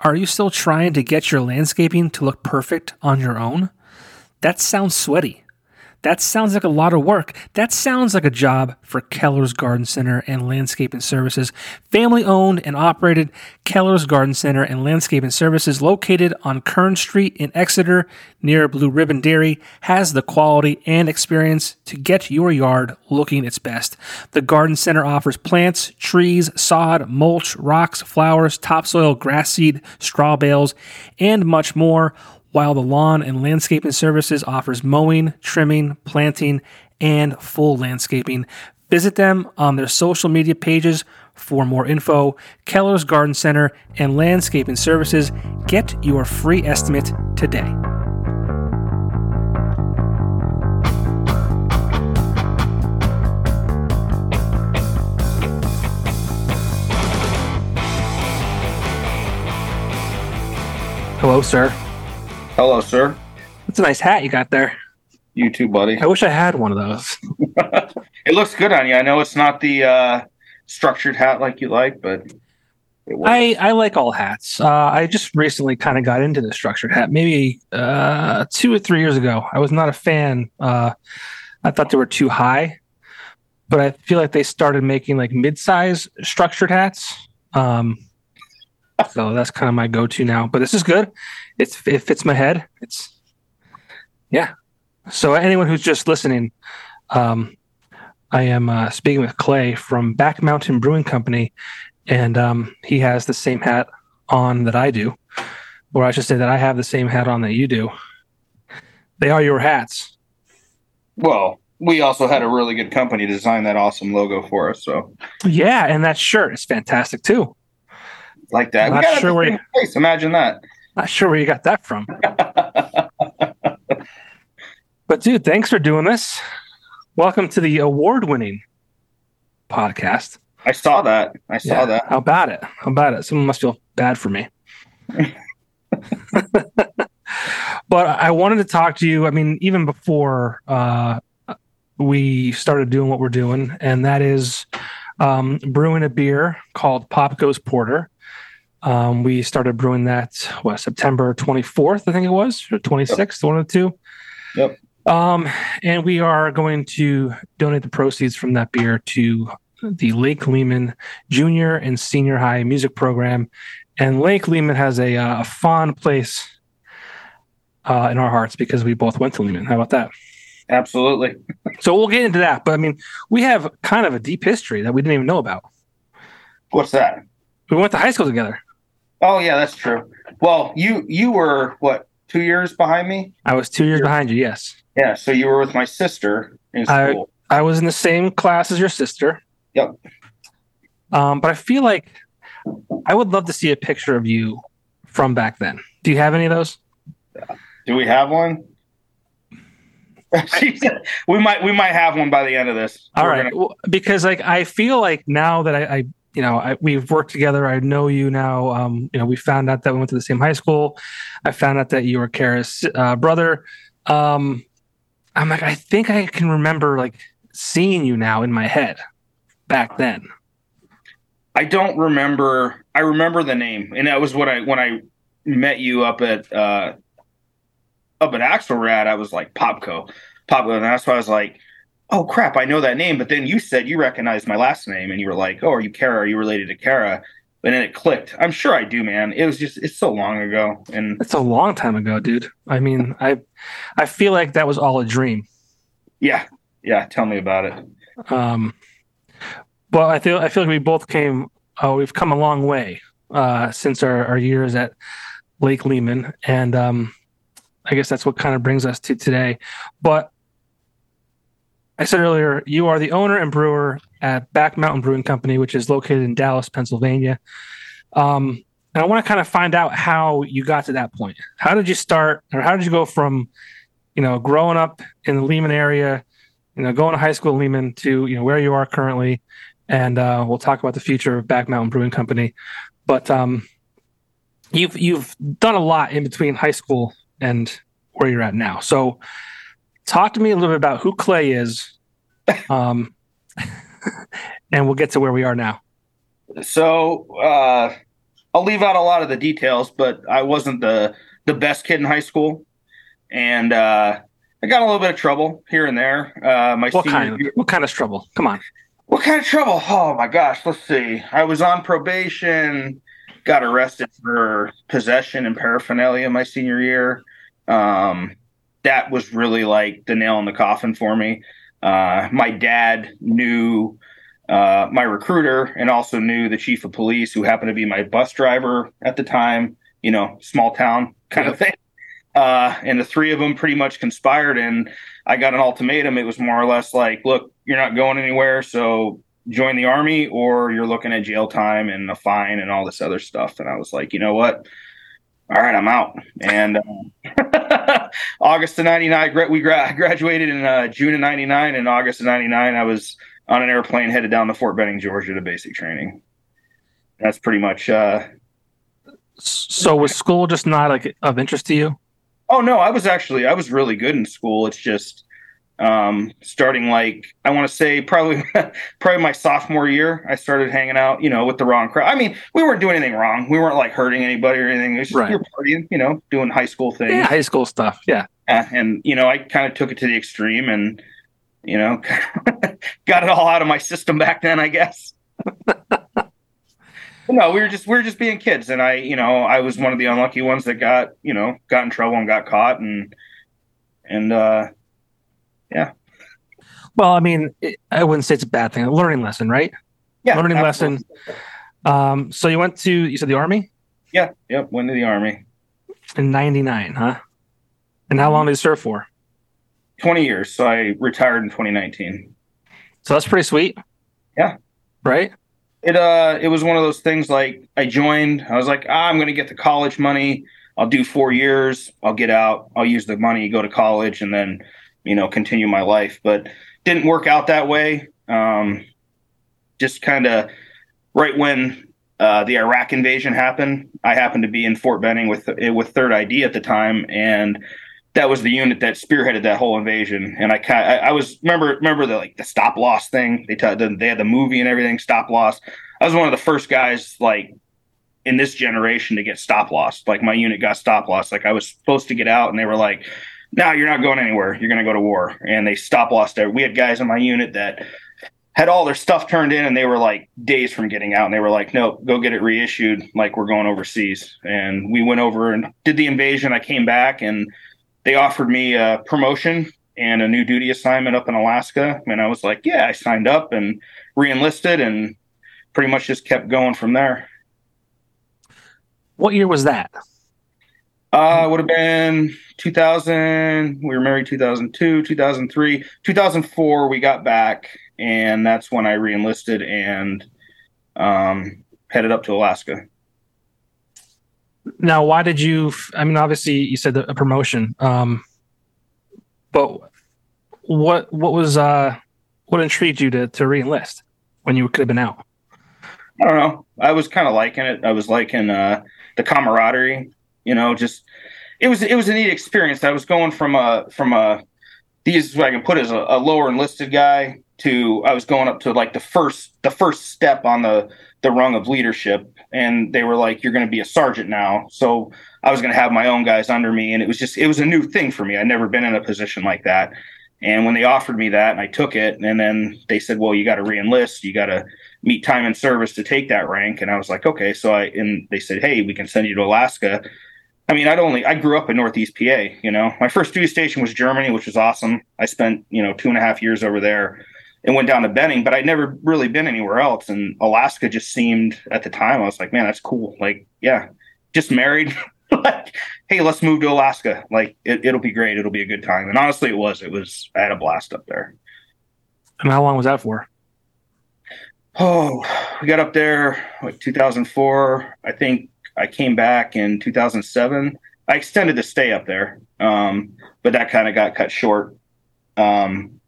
Are you still trying to get your landscaping to look perfect on your own? That sounds sweaty. That sounds like a lot of work. That sounds like a job for Keller's Garden Center and Landscaping Services. Family owned and operated Keller's Garden Center and Landscaping Services, located on Kern Street in Exeter near Blue Ribbon Dairy, has the quality and experience to get your yard looking its best. The Garden Center offers plants, trees, sod, mulch, rocks, flowers, topsoil, grass seed, straw bales, and much more while the lawn and landscaping services offers mowing, trimming, planting, and full landscaping. Visit them on their social media pages for more info. Keller's Garden Center and Landscaping Services. Get your free estimate today. Hello, sir. Hello, sir. That's a nice hat you got there. You too, buddy. I wish I had one of those. it looks good on you. I know it's not the uh, structured hat like you like, but I I like all hats. Uh, I just recently kind of got into the structured hat, maybe uh, two or three years ago. I was not a fan. Uh, I thought they were too high, but I feel like they started making like mid-size structured hats. Um, so that's kind of my go-to now. But this is good. It's it fits my head. It's yeah. So anyone who's just listening, um, I am uh, speaking with Clay from Back Mountain Brewing Company, and um, he has the same hat on that I do, or I should say that I have the same hat on that you do. They are your hats. Well, we also had a really good company design that awesome logo for us. So yeah, and that shirt is fantastic too like that. I'm Not sure where you, place. Imagine that. Not sure where you got that from. but dude, thanks for doing this. Welcome to the award-winning podcast. I saw that. I saw yeah. that. How about it? How about it? Someone must feel bad for me. but I wanted to talk to you. I mean, even before uh, we started doing what we're doing, and that is um, brewing a beer called Popko's Porter. Um, we started brewing that what September 24th, I think it was, or 26th, yep. one of the two. Yep. Um, and we are going to donate the proceeds from that beer to the Lake Lehman Junior and Senior High Music Program. And Lake Lehman has a, uh, a fond place uh, in our hearts because we both went to Lehman. How about that? Absolutely. so we'll get into that. But I mean, we have kind of a deep history that we didn't even know about. What's that? We went to high school together. Oh yeah, that's true. Well, you you were what two years behind me? I was two years behind you. Yes. Yeah. So you were with my sister in school. I, I was in the same class as your sister. Yep. Um, but I feel like I would love to see a picture of you from back then. Do you have any of those? Do we have one? we might we might have one by the end of this. All right, gonna... well, because like I feel like now that I, I you know, I, we've worked together. I know you now. Um, you know, we found out that we went to the same high school. I found out that you were Kara's uh, brother. Um, I'm like, I think I can remember like seeing you now in my head back then. I don't remember. I remember the name, and that was what I when I met you up at uh, up at Axelrad. I was like Popko, Popko, and that's why I was like, oh crap, I know that name. But then you said you recognized my last name and you were like, oh, are you Kara? Are you related to Kara? And then it clicked. I'm sure I do, man. It was just it's so long ago. And it's a long time ago, dude. I mean, I I feel like that was all a dream. Yeah. Yeah. Tell me about it. Um but I feel I feel like we both came oh, we've come a long way uh since our, our years at Lake Lehman. And um I guess that's what kind of brings us to today. But I said earlier, you are the owner and brewer at Back Mountain Brewing Company, which is located in Dallas, Pennsylvania. Um, And I want to kind of find out how you got to that point. How did you start, or how did you go from, you know, growing up in the Lehman area, you know, going to high school in Lehman to, you know, where you are currently? And uh, we'll talk about the future of Back Mountain Brewing Company. But um, you've you've done a lot in between high school and where you're at now. So, talk to me a little bit about who Clay is, um, and we'll get to where we are now. So uh, I'll leave out a lot of the details, but I wasn't the the best kid in high school, and uh, I got a little bit of trouble here and there. Uh, my what kind? Of, year, what kind of trouble? Come on. What kind of trouble? Oh my gosh, let's see. I was on probation, got arrested for possession and paraphernalia my senior year. Um, that was really like the nail in the coffin for me. Uh, my dad knew uh, my recruiter and also knew the chief of police, who happened to be my bus driver at the time. You know, small town kind of thing. Uh, and the three of them pretty much conspired, and I got an ultimatum. It was more or less like, "Look, you're not going anywhere, so join the army, or you're looking at jail time and a fine and all this other stuff." And I was like, "You know what? all right, I'm out. And uh, August of 99, we gra- graduated in uh, June of 99. In August of 99, I was on an airplane headed down to Fort Benning, Georgia to basic training. That's pretty much. Uh, so was school just not like of interest to you? Oh, no, I was actually, I was really good in school. It's just, um, starting like I want to say probably probably my sophomore year, I started hanging out, you know, with the wrong crowd. I mean, we weren't doing anything wrong. We weren't like hurting anybody or anything. It just right. we were partying, you know, doing high school things. Yeah, high school stuff. Yeah. Uh, and you know, I kind of took it to the extreme and you know, got it all out of my system back then, I guess. no, we were just we were just being kids, and I, you know, I was one of the unlucky ones that got, you know, got in trouble and got caught, and and uh yeah. Well, I mean, it, I wouldn't say it's a bad thing. A learning lesson, right? Yeah. Learning absolutely. lesson. Um, so you went to you said the army? Yeah. Yep. Went to the army. In '99, huh? And how long did you serve for? 20 years. So I retired in 2019. So that's pretty sweet. Yeah. Right. It uh, it was one of those things. Like I joined. I was like, ah, I'm going to get the college money. I'll do four years. I'll get out. I'll use the money, go to college, and then you know, continue my life. But didn't work out that way. Um, just kind of right when uh, the Iraq invasion happened, I happened to be in Fort Benning with with Third ID at the time, and that was the unit that spearheaded that whole invasion. And I kind I, I, was remember remember the like the stop loss thing. They t- they had the movie and everything. Stop loss. I was one of the first guys like in this generation to get stop loss. Like my unit got stop loss. Like I was supposed to get out, and they were like, no, you're not going anywhere. You're going to go to war. And they stop lost. We had guys in my unit that had all their stuff turned in and they were like days from getting out. And they were like, no, go get it reissued. Like we're going overseas. And we went over and did the invasion. I came back and they offered me a promotion and a new duty assignment up in Alaska. And I was like, yeah, I signed up and reenlisted and pretty much just kept going from there. What year was that? Uh, would have been 2000. We were married 2002, 2003, 2004. We got back, and that's when I reenlisted and um, headed up to Alaska. Now, why did you? I mean, obviously, you said a promotion, um, but what what was uh, what intrigued you to to reenlist when you could have been out? I don't know. I was kind of liking it. I was liking uh, the camaraderie you know, just it was it was a neat experience. I was going from a from a these I can put as a, a lower enlisted guy to I was going up to like the first the first step on the the rung of leadership. And they were like you're going to be a sergeant now. So i was going to have my own guys under me. And it was just it was a new thing for me. I'd never been in a position like that. And when they offered me that and i took it and then they said well you got to reenlist. You got to meet time in service to take that rank. And i was like okay. So i and they said hey we can send you to alaska I mean, I'd only I grew up in Northeast PA. You know, my first duty station was Germany, which was awesome. I spent you know two and a half years over there, and went down to Benning, but I'd never really been anywhere else. And Alaska just seemed at the time I was like, man, that's cool. Like, yeah, just married. like, hey, let's move to Alaska. Like, it, it'll be great. It'll be a good time. And honestly, it was. It was. I had a blast up there. And how long was that for? Oh, we got up there like 2004. I think I came back in 2007. I extended to stay up there, um, but that kind of got cut short. Um,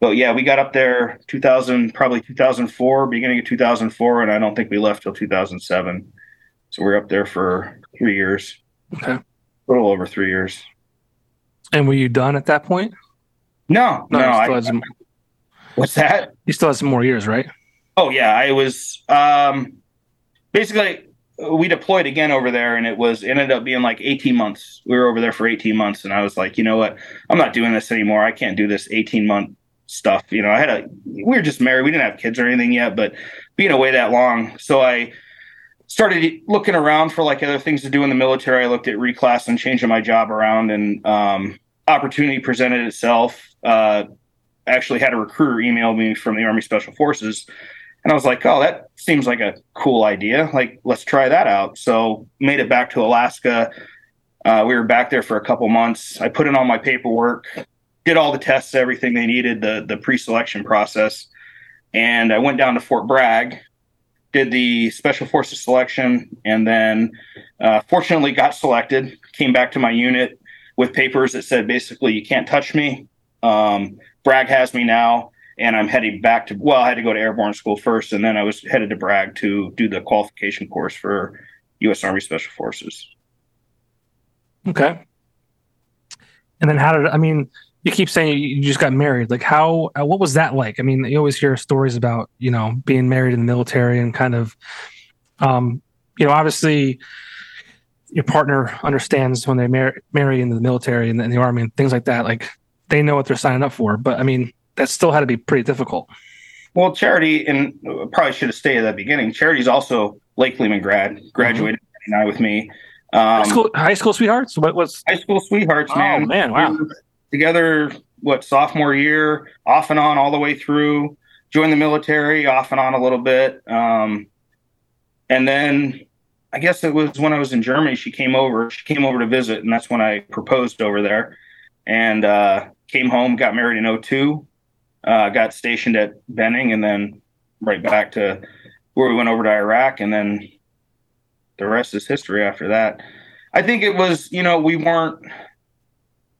but yeah, we got up there 2000, probably 2004, beginning of 2004, and I don't think we left till 2007. So we are up there for three years. Okay. A little over three years. And were you done at that point? No, no. you I, some, what's that? you still had some more years, right? Oh yeah, I was um, basically we deployed again over there, and it was ended up being like 18 months. We were over there for 18 months, and I was like, you know what? I'm not doing this anymore. I can't do this 18 month stuff. You know, I had a we were just married. We didn't have kids or anything yet, but being away that long, so I started looking around for like other things to do in the military. I looked at reclass and changing my job around, and um, opportunity presented itself. Uh, actually had a recruiter email me from the Army Special Forces. And I was like, oh, that seems like a cool idea. Like, let's try that out. So made it back to Alaska. Uh, we were back there for a couple months. I put in all my paperwork, did all the tests, everything they needed, the the pre-selection process, and I went down to Fort Bragg, did the Special Forces selection, and then uh, fortunately got selected. Came back to my unit with papers that said basically you can't touch me. Um, Bragg has me now, and I'm heading back to. Well, I had to go to airborne school first, and then I was headed to Bragg to do the qualification course for U.S. Army Special Forces. Okay. And then how did I mean? You keep saying you just got married. Like how? uh, What was that like? I mean, you always hear stories about you know being married in the military and kind of, um, you know, obviously your partner understands when they mar- marry in the military and in the army and things like that. Like they know what they're signing up for. But I mean, that still had to be pretty difficult. Well, Charity, and probably should have stayed at the beginning. Charity's also Lake Lehman grad, graduated in '99 with me. Um, high school, high school sweethearts. What was? high school sweethearts, Oh man. man, wow. We Together, what sophomore year, off and on, all the way through. Joined the military, off and on a little bit, um, and then I guess it was when I was in Germany. She came over. She came over to visit, and that's when I proposed over there. And uh, came home, got married in 02, uh, got stationed at Benning, and then right back to where we went over to Iraq, and then the rest is history after that. I think it was, you know, we weren't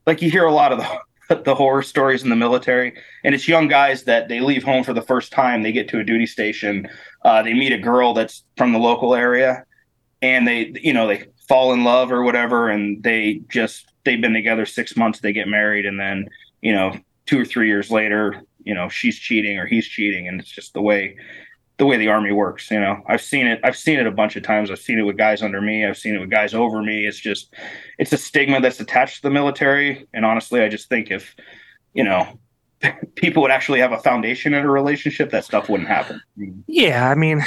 like you hear a lot of the, the horror stories in the military, and it's young guys that they leave home for the first time. They get to a duty station, uh, they meet a girl that's from the local area, and they, you know, they fall in love or whatever, and they just they've been together six months, they get married, and then you know, two or three years later, you know, she's cheating or he's cheating, and it's just the way the way the army works you know i've seen it i've seen it a bunch of times i've seen it with guys under me i've seen it with guys over me it's just it's a stigma that's attached to the military and honestly i just think if you know people would actually have a foundation in a relationship that stuff wouldn't happen Yeah, I mean,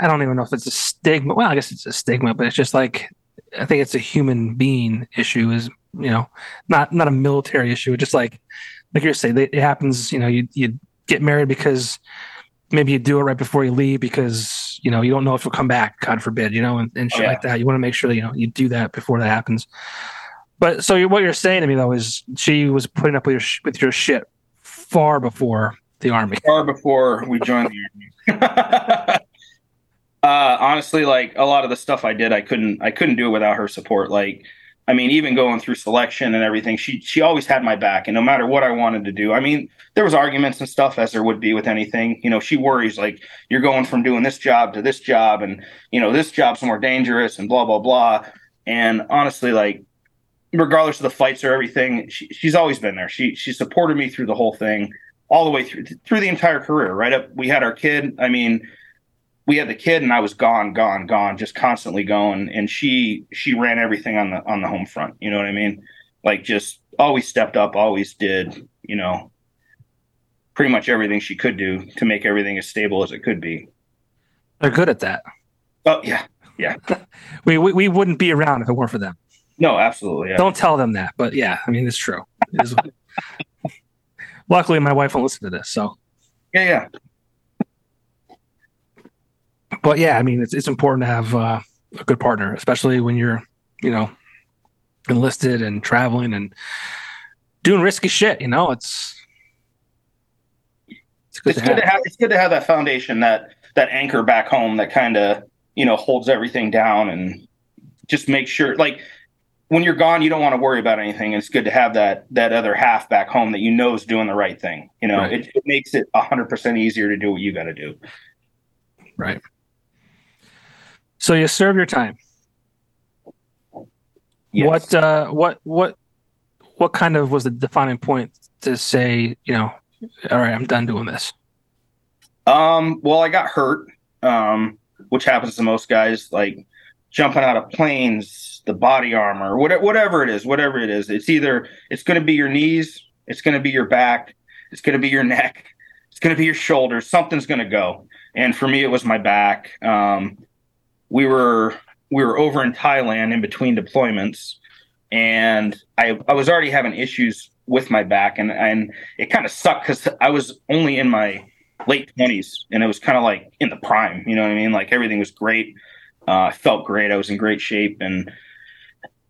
I don't even know if it's a stigma. Well, I guess it's a stigma, but it's just like I think it's a human being issue. Is you know, not not a military issue. It's just like like you're saying, it happens. You know, you you get married because maybe you do it right before you leave because you know you don't know if you'll come back. God forbid, you know, and, and shit Oh, yeah. like that. You want to make sure that you know you do that before that happens. But so what you're saying to me though is she was putting up with your sh- with your shit far before the army. far before we joined the army uh honestly like a lot of the stuff i did i couldn't i couldn't do it without her support like i mean even going through selection and everything she she always had my back and no matter what i wanted to do i mean there was arguments and stuff as there would be with anything. You know she worries like you're going from doing this job to this job and you know this job's more dangerous and blah blah blah. And honestly like regardless of the fights or everything she, she's always been there. She she supported me through the whole thing all the way through through the entire career right up we had our kid. I mean we had the kid and i was gone gone gone just constantly going and she she ran everything on the on the home front you know what i mean like just always stepped up always did you know pretty much everything she could do to make everything as stable as it could be They're good at that. oh yeah Yeah. We, we we wouldn't be around if it weren't for them. no absolutely yeah. Don't tell them that, but yeah, I mean it's true. It is- Luckily, my wife won't listen to this. So, yeah yeah but yeah, I mean it's it's important to have uh, a good partner, especially when you're you know enlisted and traveling and doing risky shit. You know, it's it's good it's to good have. to have it's good to have that foundation that that anchor back home that kind of you know holds everything down and just make sure like when you're gone, you don't want to worry about anything. It's good to have that that other half back home that you know is doing the right thing. You know, right. it, it makes it hundred percent easier to do what you got to do. Right. So you serve your time. Yes. What uh, what what what kind of was the defining point to say, you know, all right, I'm done doing this? Um, well, I got hurt, um, which happens to most guys, like jumping out of planes, the body armor, whatever, whatever it is, whatever it is. It's either it's going to be your knees, it's going to be your back, it's going to be your neck, it's going to be your shoulders. Something's going to go. And for me, it was my back. Um, we were we were over in Thailand in between deployments, and I I was already having issues with my back, and and it kind of sucked because I was only in my late twenties, and it was kind of like in the prime. You know what I mean? Like everything was great. Uh, I felt great. I was in great shape, and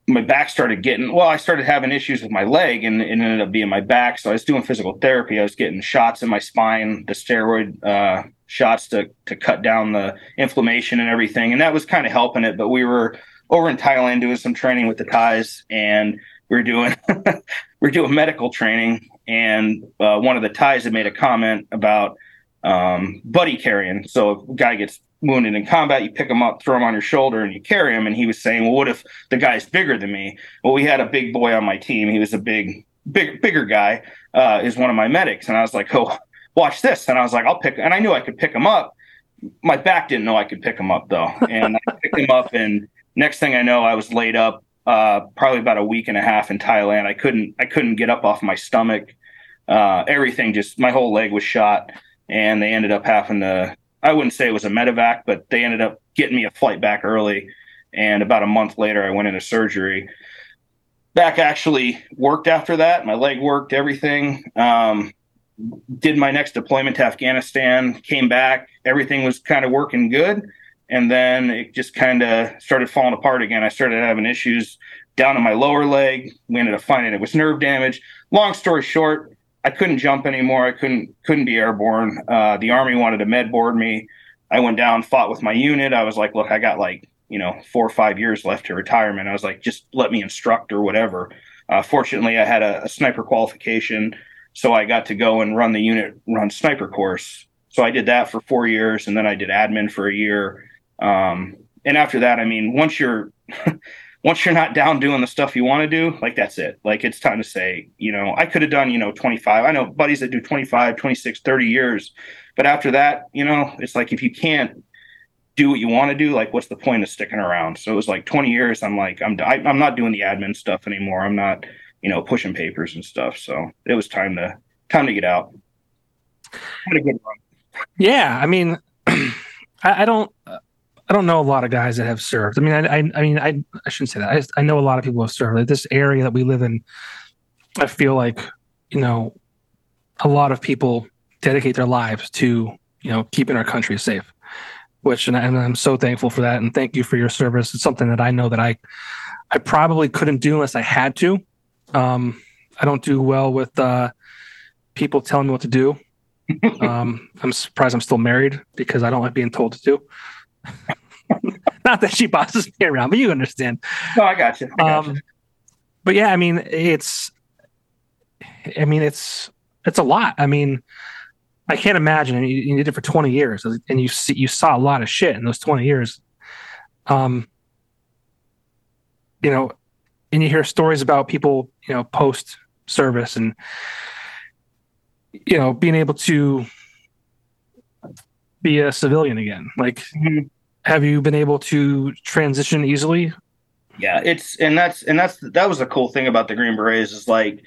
my back started getting well. I started having issues with my leg, and it ended up being my back. So I was doing physical therapy. I was getting shots in my spine, the steroid uh, shots to to cut down the inflammation and everything, and that was kind of helping it. But we were over in Thailand doing some training with the Thais, and we are doing we are doing medical training, and uh, one of the Thais had made a comment about um, buddy carrying. So a guy gets wounded in combat, you pick him up, throw him on your shoulder, and you carry him. And he was saying, "Well, what if the guy's bigger than me?" Well, we had a big boy on my team. He was a big, big, bigger guy. Uh, is one of my medics, and I was like, "Oh, watch this!" And I was like, "I'll pick," and I knew I could pick him up. My back didn't know I could pick him up though, and I picked him up, and next thing I know, I was laid up uh, probably about a week and a half in Thailand. I couldn't, I couldn't get up off my stomach. Uh, everything just, my whole leg was shot, and they ended up having to I wouldn't say it was a medevac, but they ended up getting me a flight back early. And about a month later, I went into surgery. Back actually worked after that. My leg worked, everything. Um, did my next deployment to Afghanistan, came back, everything was kind of working good. And then it just kind of started falling apart again. I started having issues down in my lower leg. We ended up finding it was nerve damage. Long story short, I couldn't jump anymore. I couldn't couldn't be airborne. Uh, the army wanted to med board me. I went down, fought with my unit. I was like, look, I got like you know four or five years left to retirement. I was like, just let me instruct or whatever. Uh, fortunately, I had a, a, sniper qualification, so I got to go and run the unit run sniper course. So I did that for four years, and then I did admin for a year. Um, and after that, I mean, once you're once you're not down doing the stuff you want to do, like that's it. Like it's time to say, you know, I could have done, you know, 25. I know buddies that do 25, 26, 30 years. But after that, you know, it's like if you can't do what you want to do, like what's the point of sticking around? So it was like 20 years. I'm like, I'm I, am i am not doing the admin stuff anymore. I'm not, you know, pushing papers and stuff. So it was time to time to get out. Had a good run. Yeah, I mean, I, I don't. I don't know a lot of guys that have served. I mean, I, I, I mean, I, I shouldn't say that. I, I know a lot of people have served. Like this area that we live in, I feel like, you know, a lot of people dedicate their lives to, you know, keeping our country safe. Which, and, I, and I'm so thankful for that, and thank you for your service. It's something that I know that I, I probably couldn't do unless I had to. Um, I don't do well with uh, people telling me what to do. um, I'm surprised I'm still married because I don't like being told to do. Not that she bosses me around, but you understand. No, I got you. I got um, you. But yeah, I mean, it's, I mean, it's, it's a lot. I mean, I can't imagine. I mean, you, you did it for 20 years and you see, you saw a lot of shit in those 20 years. Um, you know, and you hear stories about people, you know, post service and, you know, being able to be a civilian again. Like, mm-hmm have you been able to transition easily? Yeah, it's and that's and that's that was the cool thing about the Green Berets is like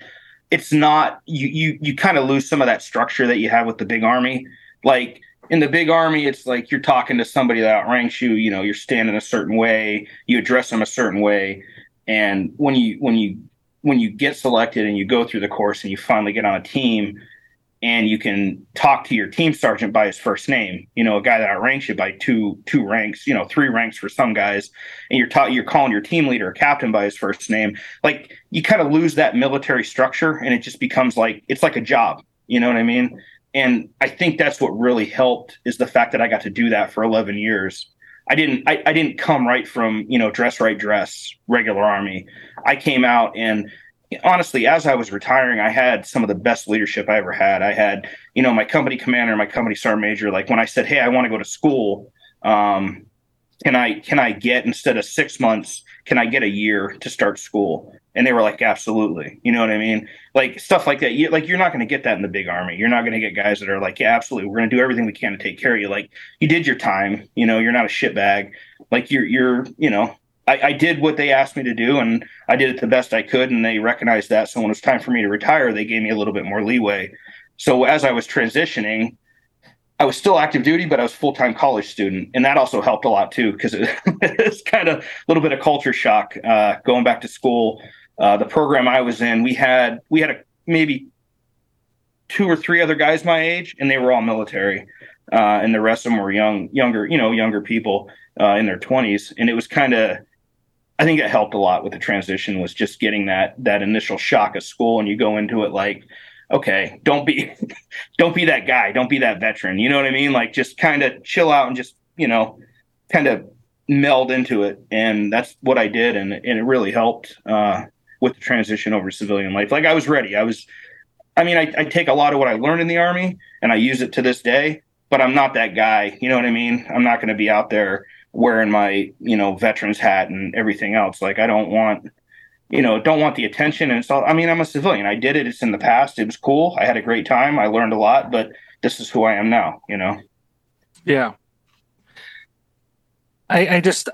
it's not you you you kind of lose some of that structure that you have with the big army. Like in the big army, it's like you're talking to somebody that outranks you. You know, you're standing a certain way, you address them a certain way, and when you when you when you get selected and you go through the course and you finally get on a team, and you can talk to your team sergeant by his first name. You know, a guy that outranks you by two two ranks, you know, three ranks for some guys, and you're ta- you're calling your team leader a captain by his first name. Like you kind of lose that military structure, and it just becomes like it's like a job. You know what I mean? And I think that's what really helped is the fact that I got to do that for 11 years. I didn't I, I didn't come right from you know dress right dress regular army. I came out and honestly, as I was retiring, I had some of the best leadership I ever had. I had, you know, my company commander, my company sergeant major. Like when I said, "Hey, I want to go to school," um, can I can I get instead of six months, can I get a year to start school? And they were like, absolutely. You know what I mean? Like stuff like that. You, like you're not going to get that in the big army. You're not going to get guys that are like, yeah, absolutely. We're going to do everything we can to take care of you. Like you did your time. You know, you're not a shitbag. Like you're you're you know. I, I did what they asked me to do, and I did it the best I could, and they recognized that. So when it was time for me to retire, they gave me a little bit more leeway. So as I was transitioning, I was still active duty, but I was full time college student, and that also helped a lot too because it, it's kind of a little bit of culture shock uh, going back to school. Uh, the program I was in, we had we had a, maybe two or three other guys my age, and they were all military, uh, and the rest of them were young, younger, you know, younger people uh, in their twenties, and it was kind of. I think it helped a lot with the transition was just getting that that initial shock of school, and you go into it like, okay, don't be don't be that guy, don't be that veteran. You know what I mean? Like just kind of chill out and just, you know, kind of meld into it. And that's what I did and, and it really helped uh, with the transition over civilian life. Like I was ready. I was I mean, I, I take a lot of what I learned in the army and I use it to this day, but I'm not that guy. You know what I mean? I'm not going to be out there wearing my, you know, veterans hat and everything else. Like I don't want you know, don't want the attention. And so, I mean, I'm a civilian. I did it. It's in the past. It was cool. I had a great time. I learned a lot, but this is who I am now, you know? Yeah. I, I just,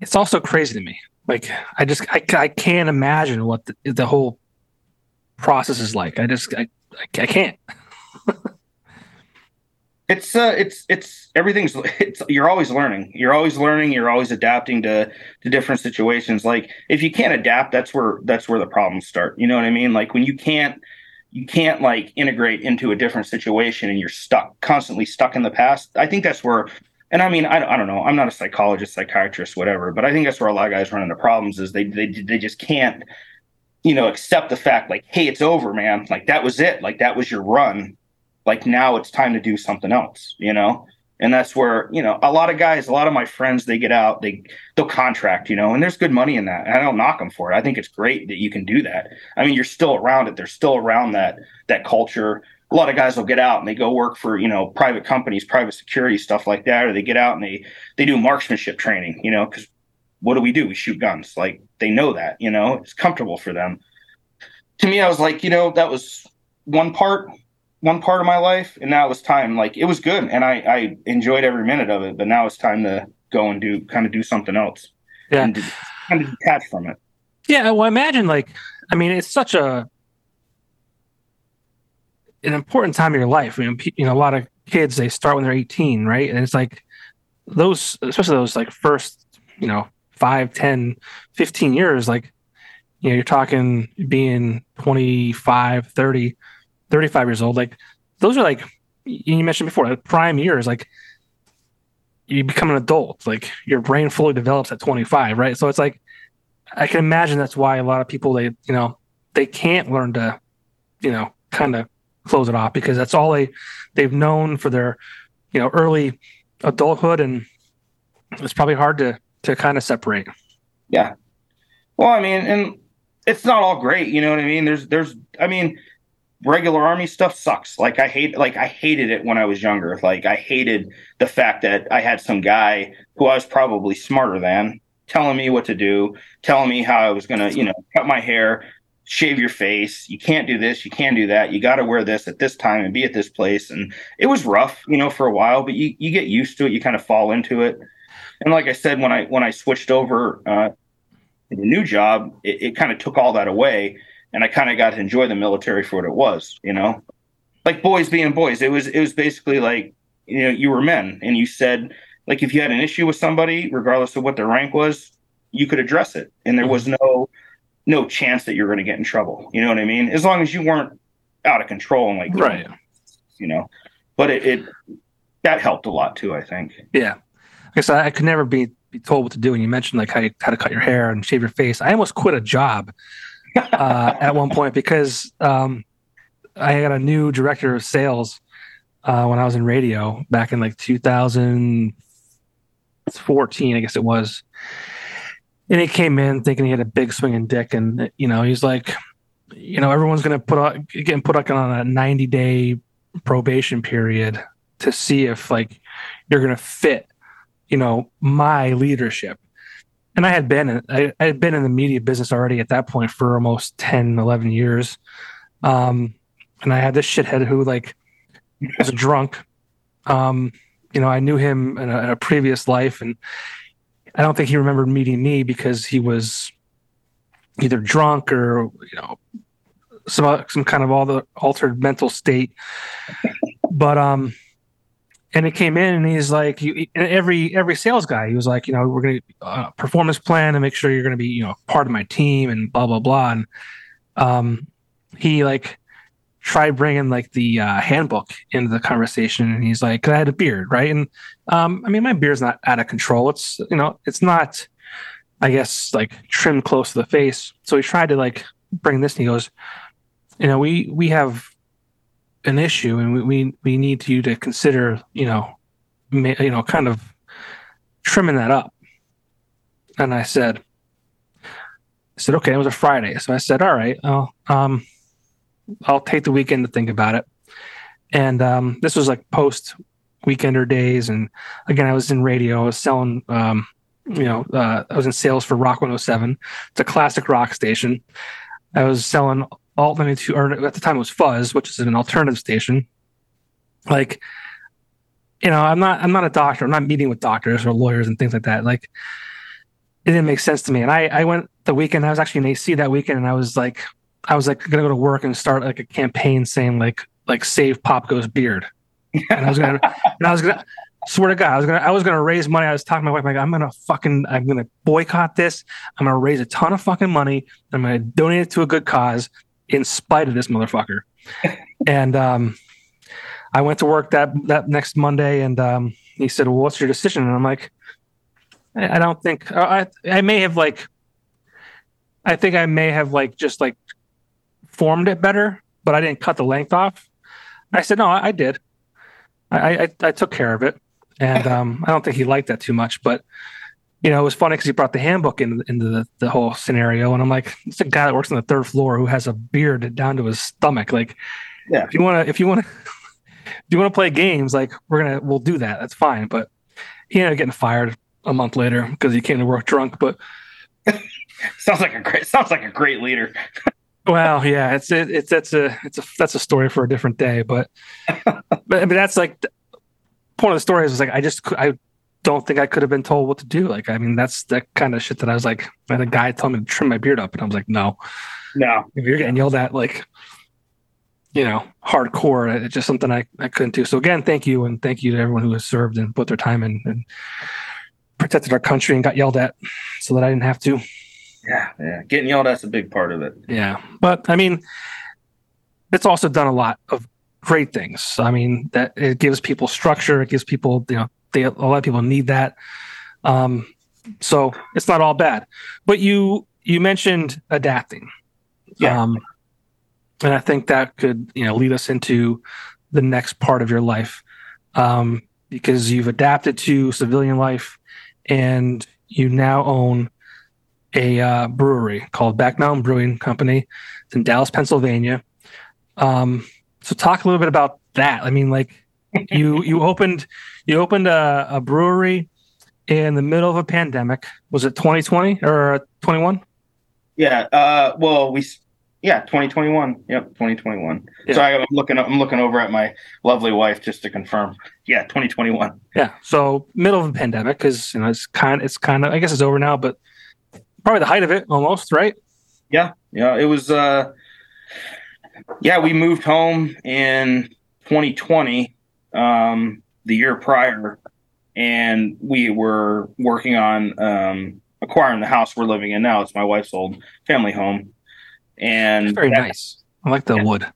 it's also crazy to me. Like, I just, I, I can't imagine what the, the whole process is like. I just, I, I can't. It's uh it's it's everything's it's you're always learning. You're always learning. You're always adapting to to different situations. Like if you can't adapt that's where that's where the problems start. You know what i mean? Like when you can't you can't like integrate into a different situation and you're stuck constantly stuck in the past i think that's where and i mean i, I don't know. I'm not a psychologist psychiatrist whatever but i think that's where a lot of guys run into problems is they they, they just can't you know accept the fact like hey it's over man. Like that was it. Like that was your run like now it's time to do something else you know? And that's where you know a lot of guys a lot of my friends they get out they they'll contract you know and there's good money in that i don't knock them for it. I think it's great that you can do that. I mean you're still around it. They're still around that that culture. A lot of guys will get out and they go work for you know private companies private security stuff like that or they get out and they they do marksmanship training you know because what do we do? We shoot guns. Like they know that you know it's comfortable for them. To me i was like you know that was one part one part of my life and now it was time. Like it was good and I, I enjoyed every minute of it but now it's time to go and do kind of do something else. Yeah. And kind of detach from it. Yeah well imagine like i mean it's such a an important time of your life. I mean, you know a lot of kids they start when they're 18 right? And it's like those especially those like first you know 5 10 15 years like you know you're talking being 25 30 35 years old, like those are like you mentioned before, like prime years, like you become an adult, like your brain fully develops at 25, right? So it's like I can imagine that's why a lot of people they you know they can't learn to you know kind of close it off because that's all they they've known for their you know early adulthood and it's probably hard to to kind of separate. Yeah. Well, I mean, and it's not all great, you know what I mean? There's there's I mean, regular army stuff sucks. Like I hate like I hated it when I was younger. Like I hated the fact that I had some guy who I was probably smarter than telling me what to do, telling me how I was going to, you know, cut my hair, shave your face. You can't do this, you can't do that. You got to wear this at this time and be at this place and it was rough, you know, for a while, but you you get used to it, you kind of fall into it. And like I said when I when I switched over uh the new job, it, it kind of took all that away and I kind of got to enjoy the military for what it was, you know, like boys being boys. It was it was basically like you know you were men, and you said like if you had an issue with somebody, regardless of what their rank was, you could address it, and there was mm-hmm. no no chance that you're going to get in trouble. You know what I mean? As long as you weren't out of control and like right, you know. But it, it that helped a lot too. I think. Yeah, I guess I, I could never be be told what to do. And you mentioned like how you, how to cut your hair and shave your face. I almost quit a job uh, at one point because um, I got a new director of sales uh, when I was in radio back in like 2014, I guess it was. And he came in thinking he had a big swinging dick, and you know he's like, you know, everyone's gonna put out getting put like on a 90 day probation period to see if like you're gonna fit, you know, my leadership. And I had been I, I had been in the media business already at that point for almost 10, 11 years. Um, and I had this shithead who like was a drunk. Um, you know, I knew him in a, in a previous life, and I don't think he remembered meeting me because he was either drunk or you know some some kind of all the altered mental state. But um, and it came in and he's like, you, every every sales guy, he was like, you know, we're gonna uh, performance plan and make sure you're gonna be you know part of my team and blah blah blah. And um, he like tried bringing like the uh, handbook into the conversation and he's like i had a beard right? And um, i mean my beard's not out of control. It's you know it's not i guess like trimmed close to the face so he tried to like bring this and he goes you know we we have an issue and we we, we need you to consider you know ma- you know kind of trimming that up and i said i said okay it was a friday so i said all right oh um I'll take the weekend to think about it. And um, this was like post weekender days, and again, I was in radio. I was selling, um, you know, uh, I was in sales for Rock 107. It's a classic rock station. I was selling Alt 92, or at the time it was Fuzz, which is an alternative station. Like, you know, I'm not, I'm not a doctor. I'm not meeting with doctors or lawyers and things like that. Like, it didn't make sense to me. And I, I went the weekend. I was actually in AC that weekend, and I was like, I was like gonna go to work and start like a campaign saying like like save Popko's beard. And I was gonna and I was gonna swear to God, I was gonna I was gonna raise money. I was talking to my wife, like, I'm gonna fucking I'm gonna boycott this. I'm gonna raise a ton of fucking money. I'm gonna donate it to a good cause in spite of this motherfucker. and um I went to work that that next Monday and um he said, Well, what's your decision? And I'm like, I, I don't think I I may have like I think I may have like just like formed it better, but I didn't cut the length off. I said, no, I, I did. I, I, I, took care of it. And um, I don't think he liked that too much, but you know, it was funny because he brought the handbook into, into the, the whole scenario. And I'm like, it's a guy that works on the third floor who has a beard down to his stomach. Like, yeah, if you want to, if you want to, if you want to play games, like we're going to, we'll do that. That's fine. But he ended up getting fired a month later because he came to work drunk. But sounds like a great, sounds like a great leader. Well, yeah, it's it, it's that's a it's a that's a story for a different day, but but I mean that's like the point of the story is like I just I don't think I could have been told what to do. Like I mean that's the kind of shit that I was like. I had a guy tell me to trim my beard up, and I was like, no, no. If you're getting yelled at, like you know, hardcore, it's just something I I couldn't do. So again, thank you, and thank you to everyone who has served and put their time in and protected our country and got yelled at, so that I didn't have to. Yeah, yeah. Getting yelled at's a big part of it. Yeah. But I mean, it's also done a lot of great things. I mean, that it gives people structure, it gives people, you know, they, a lot of people need that. Um, so it's not all bad. But you you mentioned adapting. Yeah. Um, and I think that could, you know, lead us into the next part of your life. Um, because you've adapted to civilian life and you now own a uh, brewery called Back Mountain Brewing Company. It's in Dallas, Pennsylvania. Um, so talk a little bit about that. I mean, like you you opened you opened a, a brewery in the middle of a pandemic. Was it 2020 or 21? Yeah. Uh, well, we yeah 2021. Yep, 2021. Yeah. So I'm looking I'm looking over at my lovely wife just to confirm. Yeah, 2021. Yeah. So middle of a pandemic because you know it's kind it's kind of I guess it's over now, but probably the height of it almost, right? Yeah, yeah. It was. uh Yeah, we moved home in 2020, um, the year prior, and we were working on um, acquiring the house we're living in now. It's my wife's old family home, and very that, nice. I like the yeah. wood.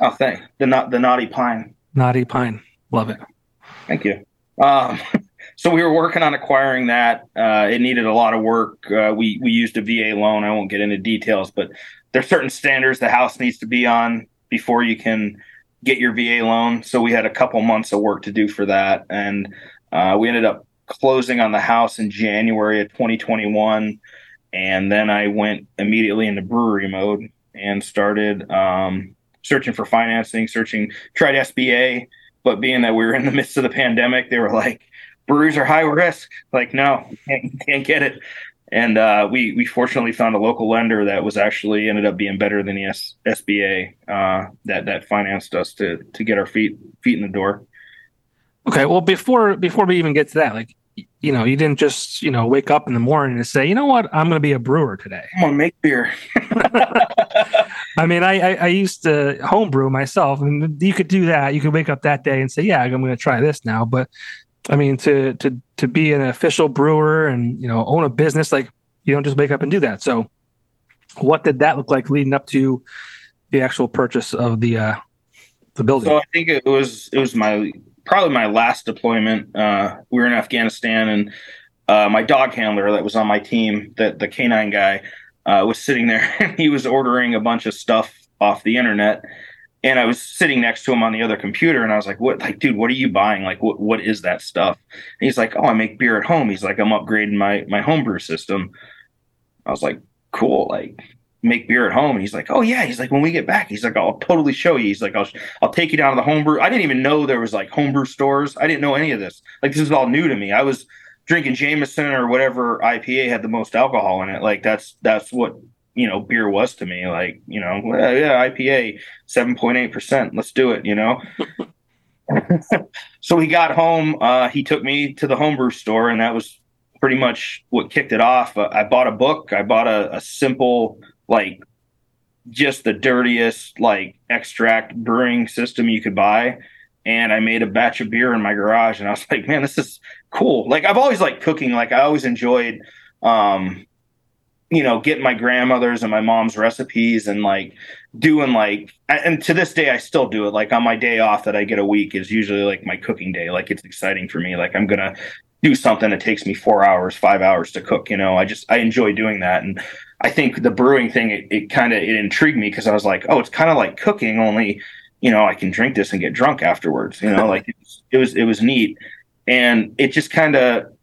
Oh, thank the not the naughty pine. Naughty pine, love it. Thank you. Um, so we were working on acquiring that. Uh, it needed a lot of work. Uh, we we used a VA loan. I won't get into details, but there's certain standards the house needs to be on before you can get your VA loan. So we had a couple months of work to do for that, and uh, we ended up closing on the house in January of 2021, and then I went immediately into brewery mode and started um, searching for financing, searching tried SBA, but being that we were in the midst of the pandemic, they were like, breweries are high risk. Like, no, can't, can't get it. And uh, we we fortunately found a local lender that was actually ended up being better than the S- SBA uh, that that financed us to to get our feet feet in the door. Okay, well before before we even get to that, like you know, you didn't just you know wake up in the morning and say, you know what, I'm going to be a brewer today. I'm gonna make beer. I mean, I, I, I used to homebrew myself, and you could do that. You could wake up that day and say, yeah, I'm going to try this now. But I mean, to to to be an official brewer and you know own a business, like you don't just wake up and do that. So, what did that look like leading up to the actual purchase of the uh, the building? So I think it was it was my probably my last deployment. Uh, we were in Afghanistan, and uh, my dog handler that was on my team, that the canine guy, uh, was sitting there and he was ordering a bunch of stuff off the internet. And I was sitting next to him on the other computer, and I was like, "What, like, dude? What are you buying? Like, what, what is that stuff?" And he's like, "Oh, I make beer at home." He's like, "I'm upgrading my my homebrew system." I was like, "Cool, like, make beer at home." And he's like, "Oh yeah." He's like, "When we get back, he's like, I'll totally show you." He's like, "I'll I'll take you down to the homebrew." I didn't even know there was like homebrew stores. I didn't know any of this. Like, this is all new to me. I was drinking Jameson or whatever IPA had the most alcohol in it. Like, that's that's what you know beer was to me like you know yeah ipa 7.8% let's do it you know? So he got home uh, he took me to the homebrew store and that was pretty much what kicked it off. Uh, i bought a book i bought a, a simple like just the dirtiest like extract brewing system you could buy and i made a batch of beer in my garage and i was like man this is cool. Like i've always liked cooking like i always enjoyed um you know, getting my grandmother's and my mom's recipes and like doing like, and to this day, I still do it. Like on my day off that I get a week is usually like my cooking day. Like it's exciting for me. Like I'm going to do something that takes me four hours, five hours to cook. You know, I just, I enjoy doing that. And I think the brewing thing, it, it kind of, it intrigued me because I was like, oh, it's kind of like cooking only, you know, I can drink this and get drunk afterwards, you know, like it was, it was, it was neat. And it just kind of,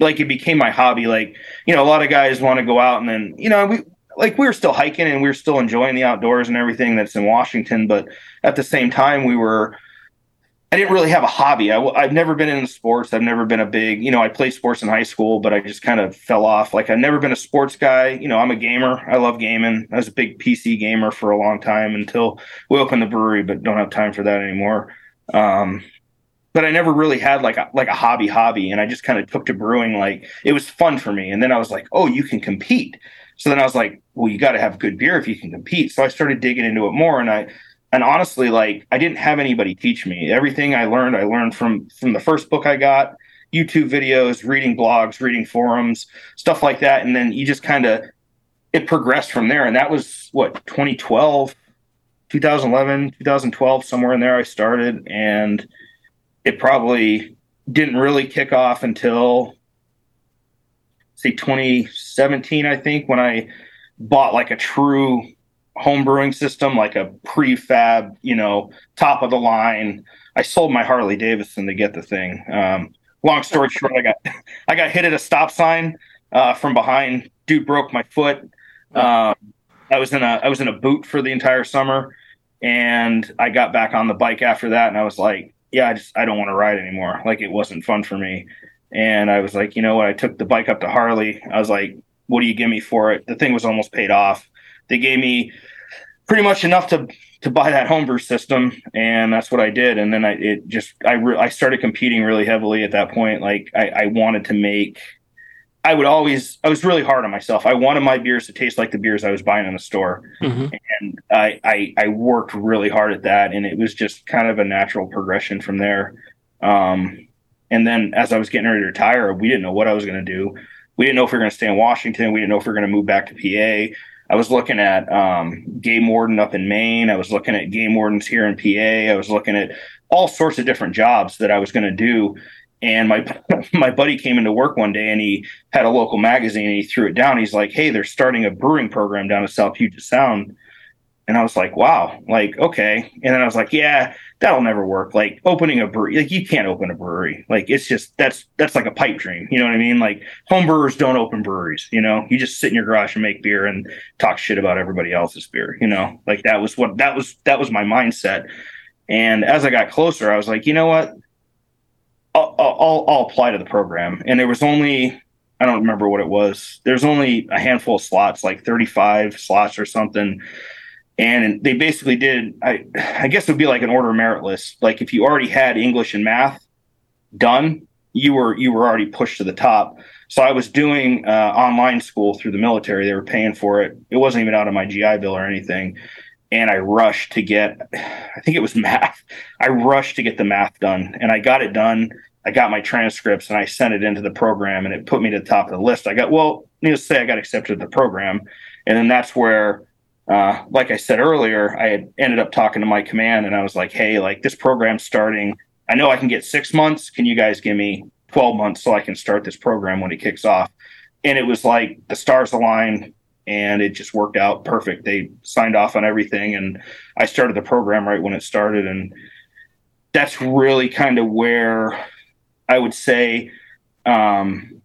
like it became my hobby. Like, you know, a lot of guys want to go out and then, you know, we like we were still hiking and we were still enjoying the outdoors and everything that's in Washington, but at the same time, we were. I didn't really have a hobby. I, I've never been into sports. I've never been a big, you know, I played sports in high school, but I just kind of fell off. Like I've never been a sports guy. You know, I'm a gamer. I love gaming. I was a big PC gamer for a long time until we opened the brewery, but don't have time for that anymore. Um, but I never really had like a like a hobby hobby, and I just kind of took to brewing like it was fun for me. And then I was like, oh, you can compete. So then I was like, well, you got to have good beer if you can compete. So I started digging into it more, and I and honestly, like I didn't have anybody teach me. Everything I learned, I learned from from the first book I got, YouTube videos, reading blogs, reading forums, stuff like that, and then you just kind of it progressed from there. And that was what 2012, 2011, 2012, somewhere in there. I started and it probably didn't really kick off until say 2017 i think when i bought like a true home brewing system like a prefab you know top of the line. I sold my harley davidson to get the thing. Um, long story short i got i got hit at a stop sign uh, from behind. Dude broke my foot. Um, i was in a i was in a boot for the entire summer and i got back on the bike after that and i was like yeah, I just I don't want to ride anymore. Like it wasn't fun for me. And I was like, you know what? I took the bike up to Harley. I was like, what do you give me for it? The thing was almost paid off. They gave me pretty much enough to to buy that homebrew system, and that's what I did. And then I it just I re- I started competing really heavily at that point. Like I, I wanted to make I would always I was really hard on myself. I wanted my beers to taste like the beers I was buying in the store, mm-hmm. and I, I, I worked really hard at that, and it was just kind of a natural progression from there. Um, and then as I was getting ready to retire, we didn't know what I was going to do. We didn't know if we were going to stay in Washington. We didn't know if we were going to move back to PA. I was looking at um, game warden up in Maine. I was looking at game wardens here in PA. I was looking at all sorts of different jobs that I was going to do and my my buddy came into work one day and he had a local magazine and he threw it down. He's like, "Hey, they're starting a brewing program down in South Puget Sound." And I was like, wow, like, okay. And then I was like, yeah, that'll never work. Like opening a brewery, like you can't open a brewery. Like it's just that's that's like a pipe dream. You know what I mean? Like home brewers don't open breweries, you know. You just sit in your garage and make beer and talk shit about everybody else's beer, you know. Like that was what that was that was my mindset. And as I got closer, I was like, you know what? I'll, I'll apply to the program. And there was only I don't remember what it was. There's only a handful of slots, like 35 slots or something and they basically did I I guess it would be like an order merit list. Like if you already had English and math done, you were you were already pushed to the top. So I was doing uh, online school through the military. They were paying for it. It wasn't even out of my GI Bill or anything. And I rushed to get, I think it was math. I rushed to get the math done, and I got it done. I got my transcripts and I sent it into the program, and it put me to the top of the list. I got well, needless to say, I got accepted to the program, and then that's where uh, like I said earlier, I had ended up talking to my command and I was like, hey, like this program's starting. I know I can get six months. Can you guys give me 12 months so I can start this program when it kicks off? And it was like the stars aligned and it just worked out perfect. They signed off on everything and I started the program right when it started. And that's really kind of where I would say, um,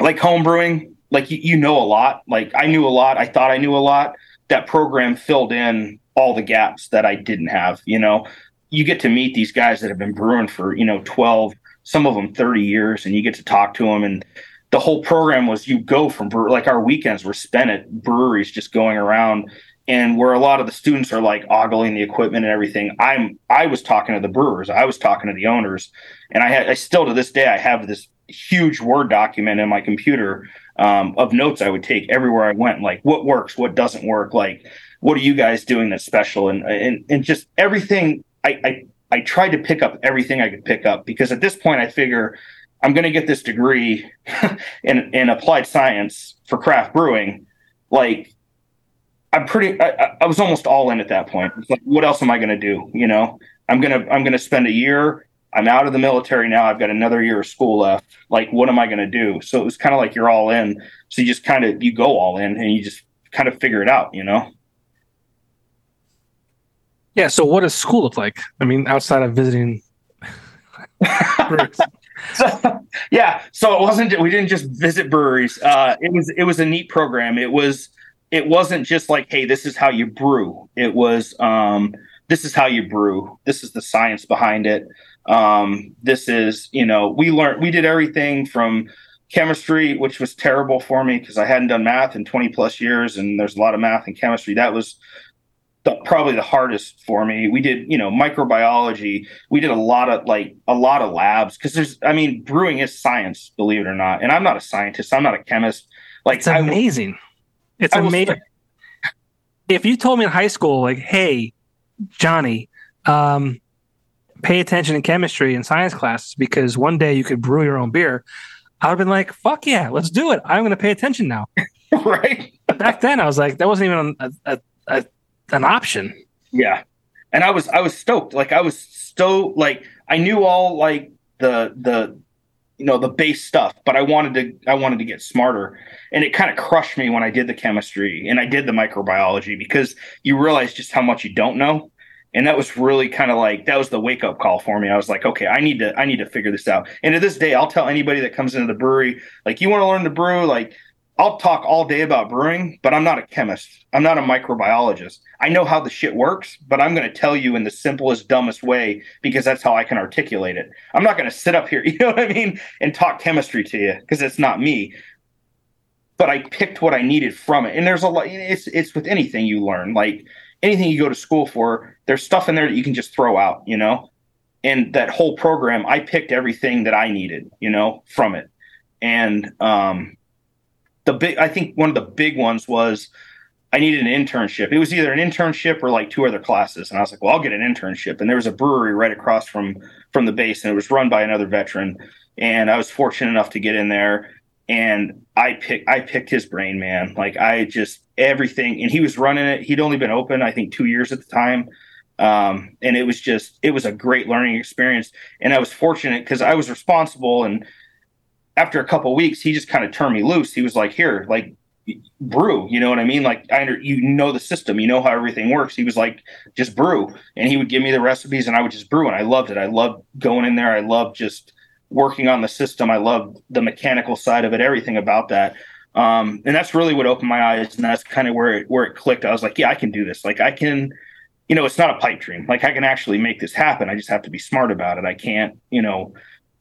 like home brewing, like you, you know a lot. Like I knew a lot. I thought I knew a lot that program filled in all the gaps that I didn't have. You know, you get to meet these guys that have been brewing for, you know, 12, some of them 30 years, and you get to talk to them. And the whole program was you go from like our weekends were spent at breweries just going around and where a lot of the students are like ogling the equipment and everything i'm i was talking to the brewers i was talking to the owners and i had i still to this day i have this huge word document in my computer um, of notes I would take everywhere I went, like what works, what doesn't work, like what are you guys doing that's special, and and and just everything. I I, I tried to pick up everything I could pick up because at this point I figure I'm going to get this degree in in applied science for craft brewing, like. I'm pretty. I, I was almost all in at that point. Like, what else am I going to do? You know, I'm gonna I'm gonna spend a year I'm out of the military now. I've got another year of school left. Like, what am I going to do? So it was kind of like you're all in. So you just kind of you go all in and you just kind of figure it out, you know. Yeah. So what does school look like? I mean, outside of visiting. so, yeah. So it wasn't. We didn't just visit breweries. Uh, it was. It was a neat program. It was. It wasn't just like, hey, this is how you brew. It was. Um, this is how you brew. This is the science behind it. Um, this is, you know, we learned, we did everything from chemistry, which was terrible for me because I hadn't done math in 20 plus years, and there's a lot of math and chemistry. That was the, probably the hardest for me. We did, you know, microbiology. We did a lot of like a lot of labs because there's, I mean, brewing is science, believe it or not. And I'm not a scientist. I'm not a chemist. Like it's amazing. I, it's amazing. If you told me in high school, like, hey, Johnny, um, pay attention in chemistry and science classes because one day you could brew your own beer, I would have been like, fuck yeah, let's do it. I'm going to pay attention now. right. Back then, I was like, that wasn't even a, a, a, an option. Yeah. And I was, I was stoked. Like, I was stoked. Like, I knew all like the, the, you know, the base stuff, but I wanted to, I wanted to get smarter. And it kind of crushed me when I did the chemistry and I did the microbiology because you realize just how much you don't know and that was really kind of like that was the wake up call for me. I was like, okay, I need to I need to figure this out. And to this day, I'll tell anybody that comes into the brewery, like, you want to learn to brew, like I'll talk all day about brewing, but I'm not a chemist. I'm not a microbiologist. I know how the shit works, but I'm going to tell you in the simplest, dumbest way because that's how I can articulate it. I'm not going to sit up here, you know what I mean, and talk chemistry to you because it's not me. But I picked what I needed from it. And there's a lot it's it's with anything you learn. Like anything you go to school for, there's stuff in there that you can just throw out, you know? And that whole program, I picked everything that I needed, you know, from it. And um, the big, I think one of the big ones was I needed an internship. It was either an internship or like two other classes. And I was like, well, I'll get an internship. And there was a brewery right across from from the base, and it was run by another veteran. And I was fortunate enough to get in there and I picked I picked his brain, man. Like I just everything, and he was running it. He'd only been open, I think, two years at the time, um, and it was just it was a great learning experience. And I was fortunate because I was responsible. And after a couple weeks, he just kind of turned me loose. He was like, "Here, like brew. You know what I mean? Like I you know the system, you know how everything works. He was like, just brew, and he would give me the recipes, and I would just brew, and I loved it. I loved going in there. I loved just working on the system. I loved the mechanical side of it, everything about that. Um, and that's really what opened my eyes, and that's kind of where it where it clicked. I was like, yeah, I can do this. Like I can, you know, it's not a pipe dream. Like I can actually make this happen. I just have to be smart about it. I can't, you know,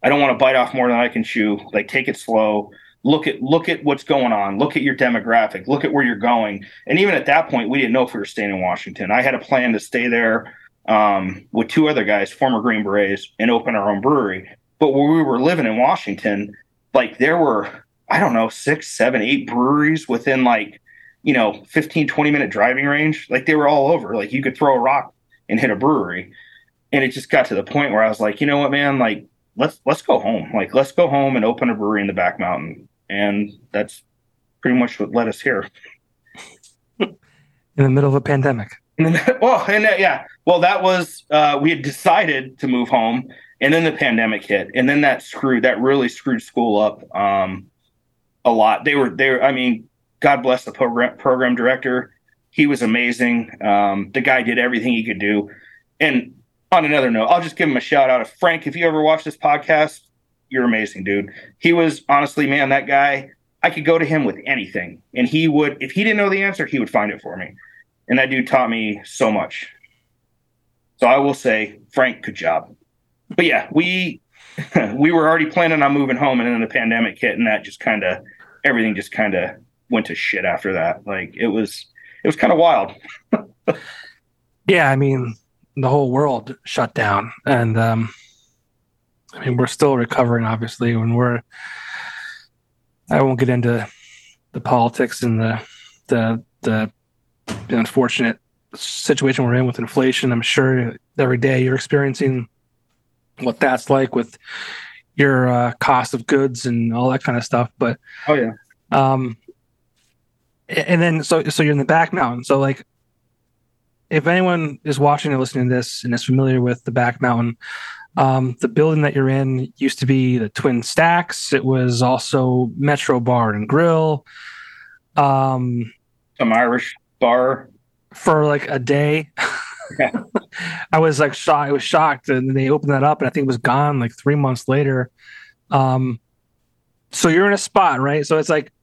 I don't want to bite off more than I can chew. Like take it slow. Look at look at what's going on. Look at your demographic. Look at where you're going. And even at that point we didn't know if we were staying in washington. I had a plan to stay there um, with two other guys former green berets and open our own brewery. But where we were living in washington like there were i don't know six seven eight breweries within like you know 15 20 minute driving range. Like they were all over. Like you could throw a rock and hit a brewery. And it just got to the point where i was like you know what man? Like let's let's go home like let's go home and open a brewery in the back mountain and that's pretty much what led us here. In the middle of a pandemic. well, and uh, yeah, well, that was uh, we had decided to move home, and then the pandemic hit, and then that screwed that really screwed school up um, a lot. They were there. I mean, God bless the program program director. He was amazing. Um, the guy did everything he could do. And on another note, I'll just give him a shout out. Frank, if you ever watch this podcast, you're amazing, dude. He was honestly, man, that guy. I could go to him with anything, and he would. If he didn't know the answer, he would find it for me. And that dude taught me so much. So I will say, Frank, good job. But yeah, we we were already planning on moving home, and then the pandemic hit, and that just kind of everything just kind of went to shit after that. Like it was it was kind of wild. yeah, I mean, the whole world shut down, and um, I mean, we're still recovering, obviously, when we're. I won't get into the politics and the the the unfortunate situation we're in with inflation. I'm sure every day you're experiencing what that's like with your uh, cost of goods and all that kind of stuff. But oh yeah, um, and then so so you're in the back mountain. So like, if anyone is watching or listening to this and is familiar with the back mountain, um, the building that you're in used to be the Twin Stacks. It was also Metro Bar and Grill. Um, Some Irish bar for like a day. I was like shocked. I was shocked, and they opened that up, and I think it was gone like three months later. Um, so you're in a spot, right? So it's like,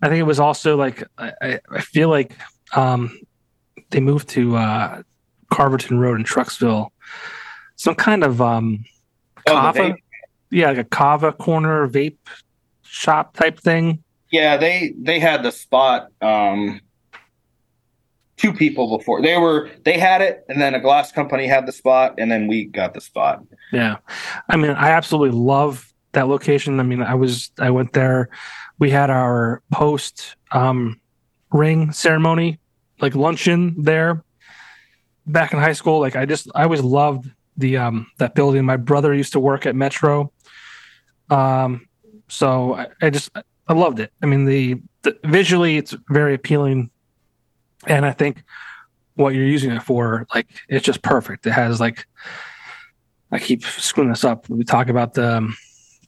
I think it was also like I, I feel like um, they moved to uh, Carverton Road in Trucksville some kind of um oh, kava, yeah, like a kava corner vape shop type thing. Yeah, they they had the spot. Um, two people before they were they had it, and then a glass company had the spot, and then we got the spot. Yeah, I mean, I absolutely love that location. I mean, I was I went there. We had our post um, ring ceremony, like luncheon there back in high school. Like I just I always loved the um that building. My brother used to work at Metro. Um, so I, I just I loved it. I mean, the, the visually it's very appealing, and I think what you're using it for, like, it's just perfect. It has like I keep screwing this up. We talk about the um,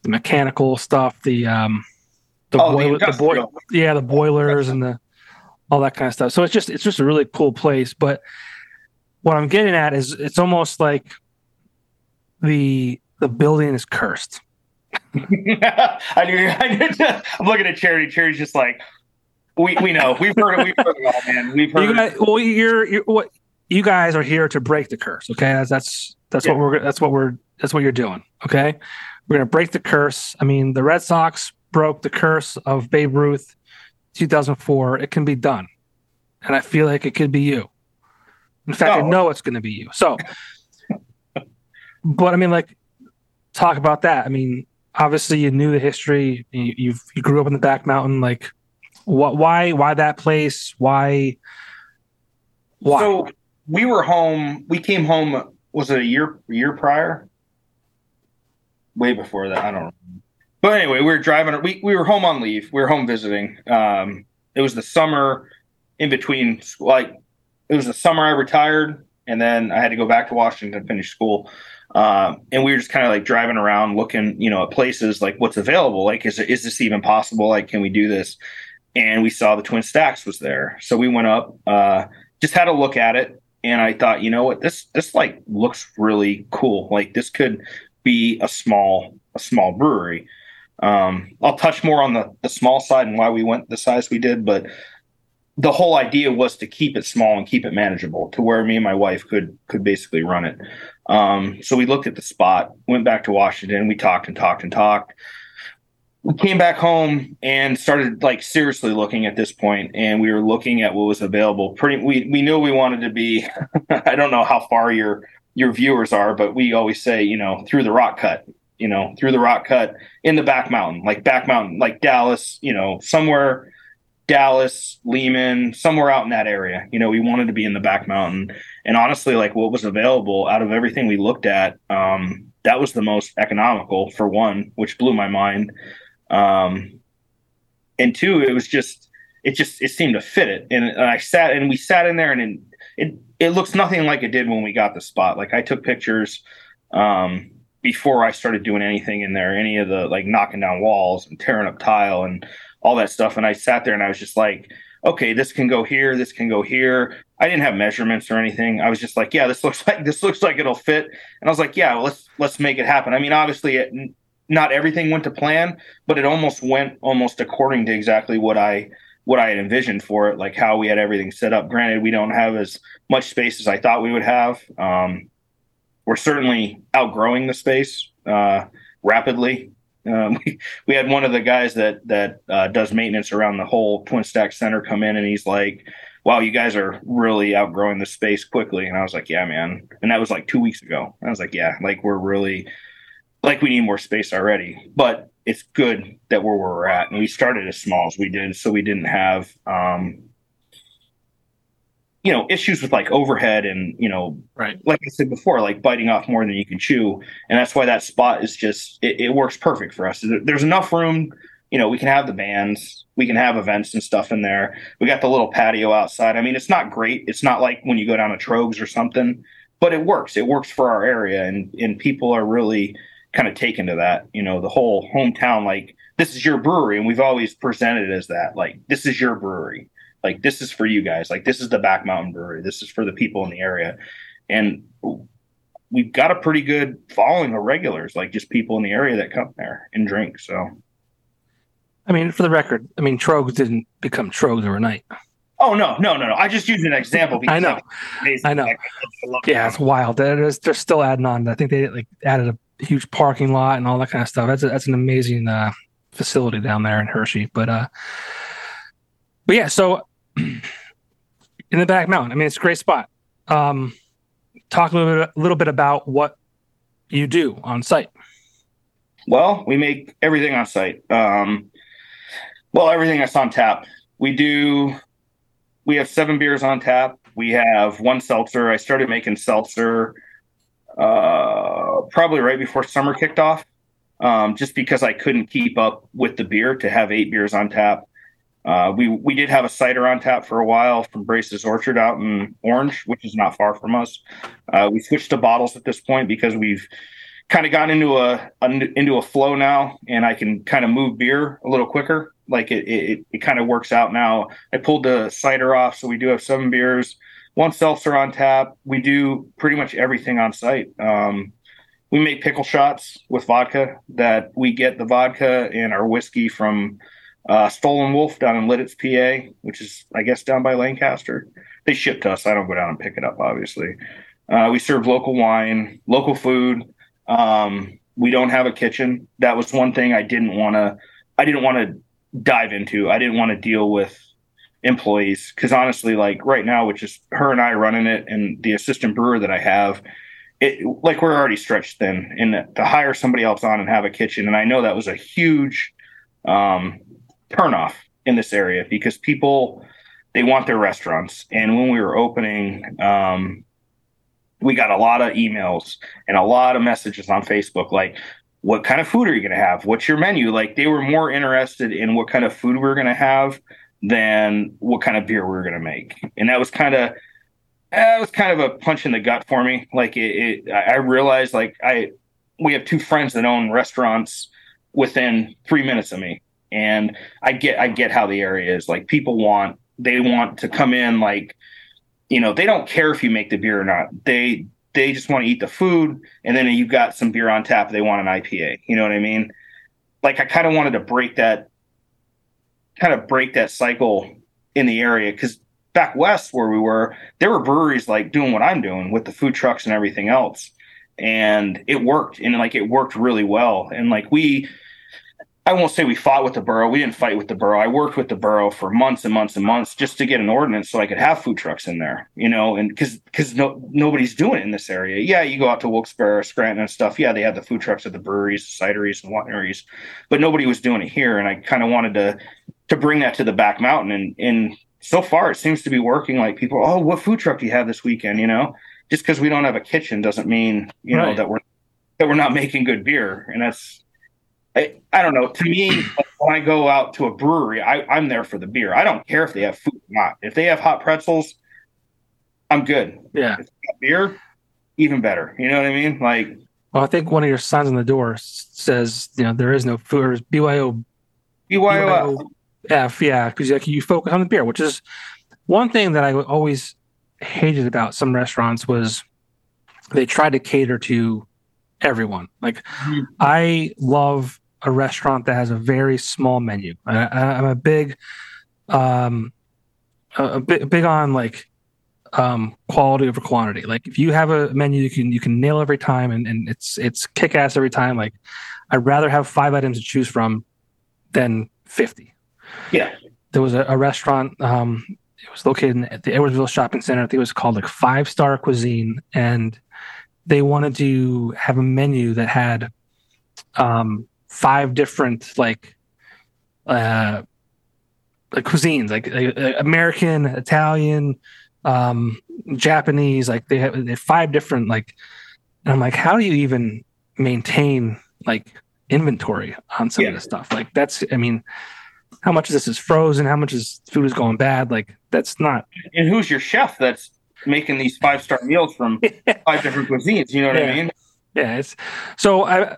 the mechanical stuff, the um the, oh, boiler, the, the boy, yeah, the boilers and the all that kind of stuff. So it's just it's just a really cool place. But what I'm getting at is it's almost like the the building is cursed. I knew. I knew I'm looking at Charity. Charity's just like, we we know. We've heard it. We've heard it all, man. We've heard. You guys, well, you're, you're what you guys are here to break the curse. Okay, that's that's that's yeah. what we're that's what we're that's what you're doing. Okay, we're gonna break the curse. I mean, the Red Sox broke the curse of Babe Ruth, 2004. It can be done, and I feel like it could be you. In fact, no. I oh. know it's going to be you. So but I mean, like, talk about that. I mean, obviously, you knew the history. You, you've you grew up in the back mountain. Like, what? Why? Why that place? Why? Why? So we were home. We came home. Was it a year? Year prior? Way before that. I don't know. But anyway, we were driving. We we were home on leave. We were home visiting. Um, it was the summer in between. Like, it was the summer I retired, and then I had to go back to Washington to finish school. Um, and we were just kind of like driving around looking, you know, at places like what's available. Like, is is this even possible? Like, can we do this? and we saw the Twin Stacks was there. So we went up, uh, just had a look at it, and I thought, you know what, this this like looks really cool. Like this could be a small a small brewery. Um, I'll touch more on the the small side and why we went the size we did, but the whole idea was to keep it small and keep it manageable to where me and my wife could could basically run it. Um, so we looked at the spot, went back to Washington, we talked and talked and talked. We came back home and started like seriously looking at this point, and we were looking at what was available. Pretty, we we knew we wanted to be. I don't know how far your your viewers are, but we always say, you know, through the rock cut, you know, through the rock cut in the back mountain, like back mountain, like Dallas, you know, somewhere Dallas, Lehman, somewhere out in that area. You know, we wanted to be in the back mountain. And honestly, like what was available out of everything we looked at, um, that was the most economical for one, which blew my mind. Um, and two, it was just, it just, it seemed to fit it. And, and I sat and we sat in there and it, it, it looks nothing like it did when we got the spot. Like I took pictures, um, before I started doing anything in there, any of the like knocking down walls and tearing up tile and all that stuff. And I sat there and I was just like, okay, this can go here, this can go here. I didn't have measurements or anything. I was just like, yeah, this looks like this looks like it'll fit. And I was like, yeah, well, let's let's make it happen. I mean, obviously, it, not everything went to plan, but it almost went almost according to exactly what I what I had envisioned for it, like how we had everything set up. Granted, we don't have as much space as I thought we would have. Um, we're certainly outgrowing the space uh, rapidly. Um, we, we had one of the guys that that uh, does maintenance around the whole Twin Stack Center come in, and he's like, "Wow, you guys are really outgrowing the space quickly." And I was like, "Yeah, man." And that was like two weeks ago. I was like, "Yeah, like we're really like we need more space already." But it's good that we're where we're at, and we started as small as we did, so we didn't have um, you know issues with like overhead and you know right. like i said before like biting off more than you can chew. And that's why that spot is just it, it, works perfect for us. There's enough room you know we can have the bands we can have events and stuff in there. We got the little patio outside. I mean it's not great. It's not like when you go down to Troegs or something but it works. It works for our area and and people are really kind of taken to that you know the whole hometown like this is your brewery and we've always presented it as that like this is your brewery like this is for you guys. Like this is the Back Mountain Brewery. This is for the people in the area, and we've got a pretty good following of regulars, like just people in the area that come there and drink. So, I mean, for the record, I mean, Troegs didn't become Troegs overnight. Oh no, no, no, no! I just used an example. I know, I know. yeah, it's wild. They're, they're still adding on. I think they like added a huge parking lot and all that kind of stuff. That's a, that's an amazing uh, facility down there in Hershey. But uh, but yeah, so in the back mountain. I mean, it's a great spot. Um, talk a little bit, a little bit about what you do on site. Well, we make everything on site. Um, well, everything that's on tap. We do. We have seven beers on tap. We have one seltzer. I started making seltzer uh, probably right before summer kicked off, um, just because I couldn't keep up with the beer to have eight beers on tap. Uh, we we did have a cider on tap for a while from Brace's Orchard out in Orange, which is not far from us. Uh, we switched to bottles at this point because we've kind of gotten into a, a, into a flow now, and I can kind of move beer a little quicker. Like it it, it kind of works out now. I pulled the cider off, so we do have seven beers, one seltzer on tap. We do pretty much everything on site. Um, we make pickle shots with vodka that we get the vodka and our whiskey from uh, Stoll & Wolfe down in Lititz, PA, which is, I guess, down by Lancaster. They ship to us. I don't go down and pick it up, obviously. Uh, we serve local wine, local food. Um, we don't have a kitchen. That was one thing I didn't want to. I didn't want to dive into. I didn't want to deal with employees because honestly, like right now, which is her and I running it, and the assistant brewer that I have, it like we're already stretched thin. And to hire somebody else on and have a kitchen, and I know that was a huge um, turnoff in this area because people they want their restaurants. And when we were opening, um, we got a lot of emails and a lot of messages on Facebook like, what kind of food are you going to have? What's your menu? Like they were more interested in what kind of food we were going to have than what kind of beer we were going to make. And that was kind of, that was kind of a punch in the gut for me. Like it, it I realized like I, we have two friends that own restaurants within three minutes of me And I get I get how the area is. Like people want they want to come in like you know, they don't care if you make the beer or not. They they just want to eat the food and then you've got some beer on tap they want an IPA. You know what I mean? Like I kind of wanted to break that kind of break that cycle in the area cuz back west where we were, there were breweries like doing what I'm doing with the food trucks and everything else. And it worked and like it worked really well. And like we I won't say we fought with the borough. We didn't fight with the borough. I worked with the borough for months and months and months just to get an ordinance so I could have food trucks in there, you know, and because because no nobody's doing it in this area. Yeah, you go out to Wilkes-Barre, Scranton, and stuff. Yeah, they have the food trucks at the breweries, cideries, and wineries, but nobody was doing it here. And I kind of wanted to to bring that to the back mountain. And and so far, it seems to be working. Like people, oh, what food truck do you have this weekend? You know, just because we don't have a kitchen doesn't mean you right. know that we're that we're not making good beer, and that's I, I don't know. To me, when I go out to a brewery, I, I'm there for the beer. I don't care if they have food or not. If they have hot pretzels, I'm good. Yeah. beer, even better. You know what I mean? Like, well, I think one of your signs on the door says, you know, there is no food. Or BYO. BYO. F, yeah, because like you focus on the beer, which is one thing that I always hated about some restaurants was they tried to cater to everyone. Like, mm-hmm. I love a restaurant that has a very small menu. I, am a big, um, a, big, big on like um, quality over quantity. Like if you have a menu you can you can nail every time and, and it's it's kick ass every time. Like I'd rather have five items to choose from than fifty. Yeah. There was a, a restaurant. Um, it was located at the Edwardsville Shopping Center. I think it was called like Five Star Cuisine, and they wanted to have a menu that had um, five different like uh, like cuisines, like uh, American, Italian, um, Japanese. Like they have, they have five different like. And I'm like, how do you even maintain like inventory on some yeah. of this stuff? Like that's, I mean, how much of this is frozen? How much is food is going bad? Like that's not. And who's your chef that's making these five star meals from five different cuisines? You know what yeah. I mean? Yeah. It's so I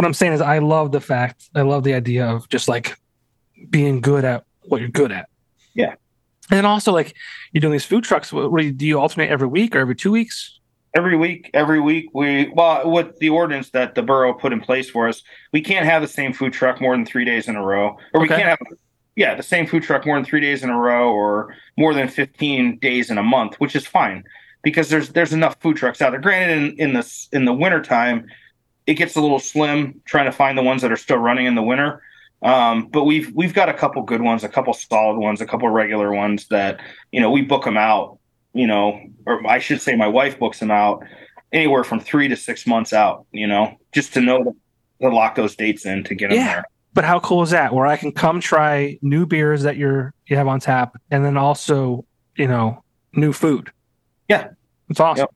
what I'm saying is I love the fact I love the idea of just like being good at what you're good at. Yeah. And also like you're doing these food trucks. What, what, do you alternate every week or every two weeks? Every week, every week we well with the ordinance that the borough put in place for us, we can't have the same food truck more than three days in a row, or we can't have yeah the same food truck more than three days in a row, or more than fifteen days in a month, which is fine because there's there's enough food trucks out there. Granted, in in the in the wintertime, it gets a little slim trying to find the ones that are still running in the winter. Um, but we've we've got a couple good ones, a couple solid ones, a couple regular ones that you know we book them out. You know, or I should say, my wife books them out anywhere from three to six months out. You know, just to know to lock those dates in to get them yeah. there. But how cool is that? Where I can come try new beers that you're you have on tap, and then also you know new food. Yeah, it's awesome. Yep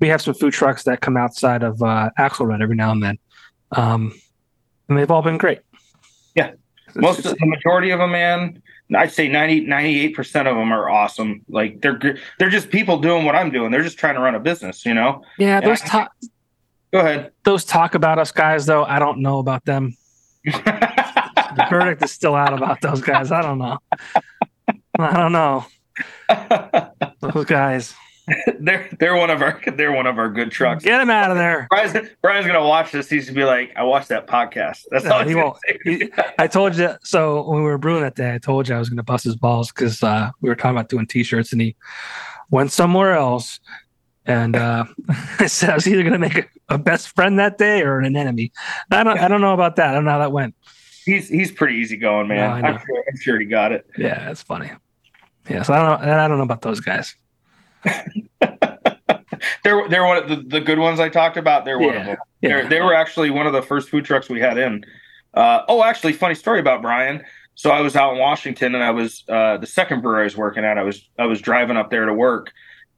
we have some food trucks that come outside of uh, Axelrad every now and then, um, and they've all been great. Yeah, most of the majority of them, man. I'd say 90, 98 percent of them are awesome. Like they're they're just people doing what I'm doing. They're just trying to run a business, you know. Yeah, those talk. Go ahead. Those talk about us guys, though. I don't know about them. the verdict is still out about those guys. I don't know. I don't know. Those guys. they're they're one of our they're one of our good trucks. Get him out of there. Brian's, Brian's gonna watch this. He's gonna be like, I watched that podcast. That's no, all he won't. He, I told you. So when we were brewing that day, I told you I was gonna bust his balls because uh, we were talking about doing t-shirts, and he went somewhere else. And uh, I said I was either gonna make a, a, best friend that day or an enemy. I don't I don't know about that. I don't know how that went. He's he's pretty easy going, man. No, I'm sure I'm sure he got it. Yeah, that's funny. Yeah, so I don't know. I don't know about those guys. they're they're one of the, the good ones I talked about. They're yeah, one of them. Yeah. they were actually one of the first food trucks we had in. Uh, oh, actually, funny story about Brian. So I was out in Washington, and I was uh, the second brewery I was working at. I was I was driving up there to work,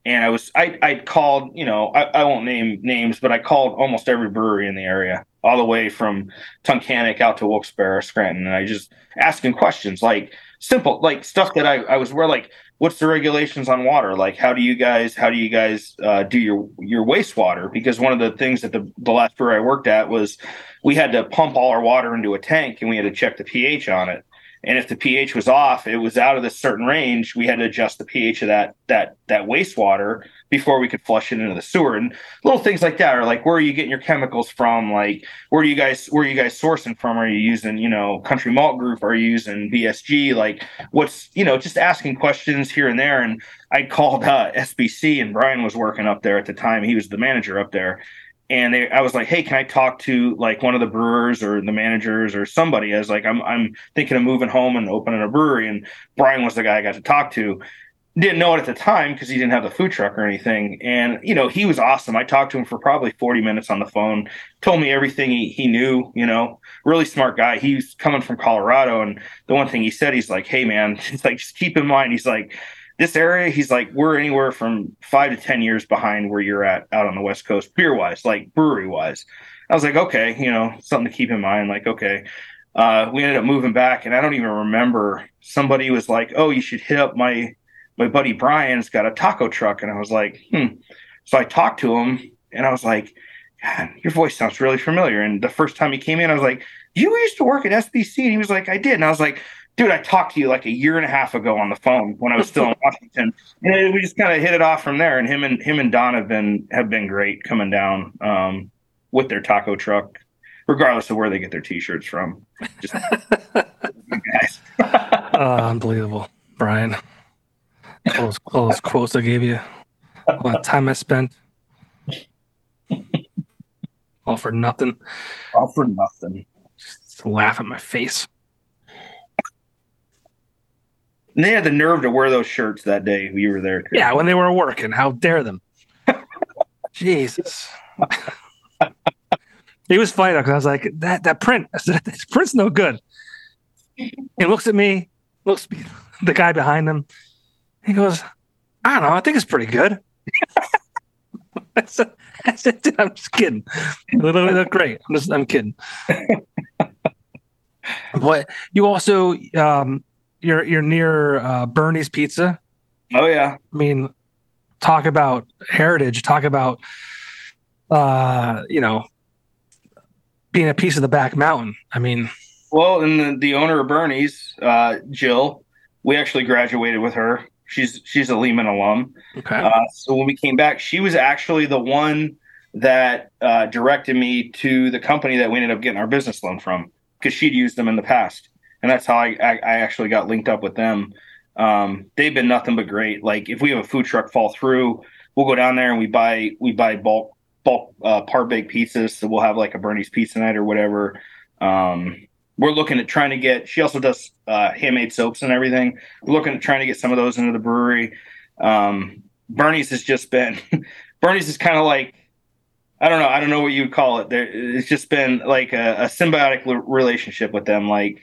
and I was I I called you know I, I won't name names, but I called almost every brewery in the area, all the way from Tunkhannock out to Wilkes-Barre, Scranton, and I just asking questions like simple, like stuff that I, I was where like, what's the regulations on water? Like, how do you guys, how do you guys uh, do your your wastewater? Because one of the things that the the last brewery I worked at was we had to pump all our water into a tank and we had to check the pH on it. And if the pH was off, it was out of this certain range, we had to adjust the pH of that that that wastewater before we could flush it into the sewer. And little things like that are like where are you getting your chemicals from? Like where are you guys where are you guys sourcing from? Are you using, you know, country malt group? Are you using BSG? Like what's you know, just asking questions here and there. And I called uh, SBC and Brian was working up there at the time. He was the manager up there and they, I was like, "Hey, can I talk to like one of the brewers or the managers or somebody?" I was like, "I'm I'm thinking of moving home and opening a brewery." And Brian was the guy I got to talk to. Didn't know it at the time because he didn't have the food truck or anything. And you know, he was awesome. I talked to him for probably 40 minutes on the phone. Told me everything he he knew. You know, really smart guy. He's coming from Colorado, and the one thing he said, he's like, "Hey, man, it's like just keep in mind." He's like this area, he's like, we're anywhere from five to 10 years behind where you're at out on the West Coast, beer wise, like brewery wise. I was like, okay, you know, something to keep in mind. Like, okay. Uh, we ended up moving back, and I don't even remember. Somebody was like, oh, you should hit up my my buddy Brian's got a taco truck. And I was like, hmm. So I talked to him, and I was like, God, your voice sounds really familiar. And the first time he came in, I was like, you used to work at SBC? And he was like, I did. And I was like, dude, I talked to you like a year and a half ago on the phone when I was still in Washington. And we just kind of hit it off from there. And him and him and Don have been have been great coming down um, with their taco truck, regardless of where they get their t-shirts from. Just guys. uh, unbelievable, Brian. All those, all those quotes I gave you, all the time I spent. All for nothing. All for nothing. Just laugh at my face. And they had the nerve to wear those shirts that day you were there. Too. Yeah, when they were working. How dare them? Jesus. he was funny because I was like, that that print. I said, this print's no good. He looks at me, looks at the guy behind him. He goes, I don't know. I think it's pretty good. I said, I said, I'm just kidding. Look great. I'm just, I'm kidding. but you also, um, you're you're near uh, Bernie's Pizza. Oh yeah. I mean, talk about heritage. Talk about uh, you know being a piece of the back mountain. I mean, well, and the, the owner of Bernie's, uh, Jill, we actually graduated with her. She's she's a Lehman alum. Okay. Uh, so when we came back, she was actually the one that uh, directed me to the company that we ended up getting our business loan from because she'd used them in the past and that's how I, I, I actually got linked up with them. Um, they've been nothing but great. Like if we have a food truck fall through, we'll go down there and we buy we buy bulk bulk uh, par baked pizzas. So we'll have like a Bernie's pizza night or whatever. Um, we're looking at trying to get. She also does uh, handmade soaps and everything. We're looking at trying to get some of those into the brewery. Um, Bernie's has just been. Bernie's is kind of like I don't know. I don't know what you would call it. There, it's just been like a, a symbiotic relationship with them. Like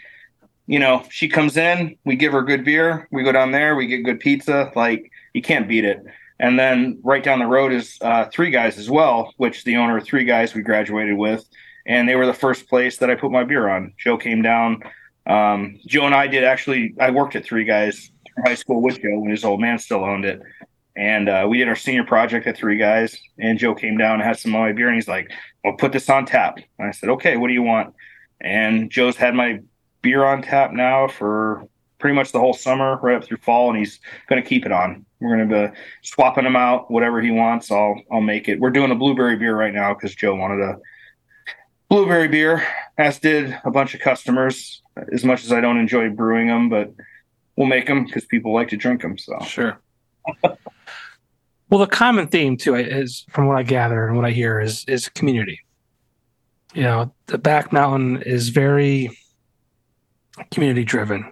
you know, she comes in, we give her good beer, we go down there, we get good pizza. Like you can't beat it. And then right down the road is uh, Three Guys as well, which the owner of Three Guys we graduated with, and they were the first place that I put my beer on. Joe came down. Um, Joe and I did actually. I worked at Three Guys high school with Joe when his old man still owned it, and uh, we did our senior project at Three Guys. And Joe came down and had some of my beer, and he's like, "Well, put this on tap." And I said, "Okay, what do you want?" And Joe's had my beer on tap now for pretty much the whole summer, right up through fall, and he's going to keep it on. We're going to be swapping him out, whatever he wants. I'll I'll make it. We're doing a blueberry beer right now because Joe wanted a blueberry beer, as did a bunch of customers. As much as I don't enjoy brewing them, but we'll make them because people like to drink them. So sure. well, the common theme too is, from what I gather and what I hear, is is community. You know, the back mountain is very community driven.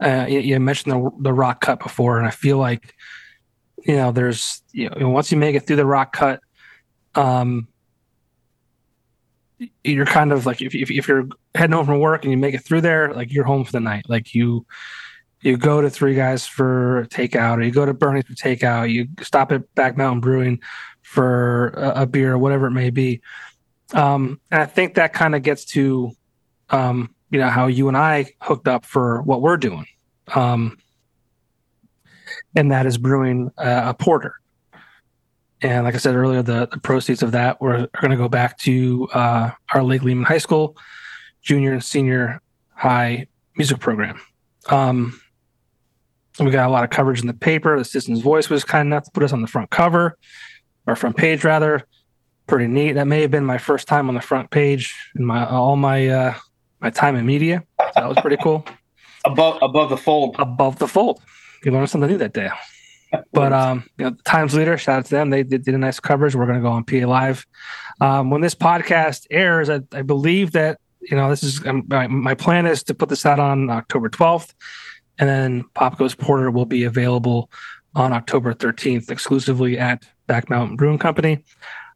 Uh, you, you, mentioned the the rock cut before, and I feel like you know there's you know once you make it through the rock cut, um, you're kind of like if, if if you're heading home from work and you make it through there, like you're home for the night. Like you you go to Three Guys for takeout, or you go to Bernie's for takeout. You stop at Back Mountain Brewing for a, a beer, or whatever it may be. Um, and I think that kind of gets to, um, you know, how you and I hooked up for what we're doing. Um, and that is brewing uh, a porter. And like I said earlier, the, the proceeds of that were, are going to go back to uh, our Lake Lehman High School junior and senior high music program. Um, we got a lot of coverage in the paper. The Citizen's Voice was kind enough to put us on the front cover, or front page rather. Pretty neat. That may have been my first time on the front page in my all my uh, my time in media. So that was pretty cool. above above the fold. Above the fold, you learned something new that day. But um, you know, Times Leader, shout out to them. They did, did a nice coverage. We're going to go on PA Live. Um, when this podcast airs, I, I believe that you know this is um, my, my plan is to put this out on October 12th, and then Popko's Porter will be available on October 13th exclusively at Back Mountain Brewing Company.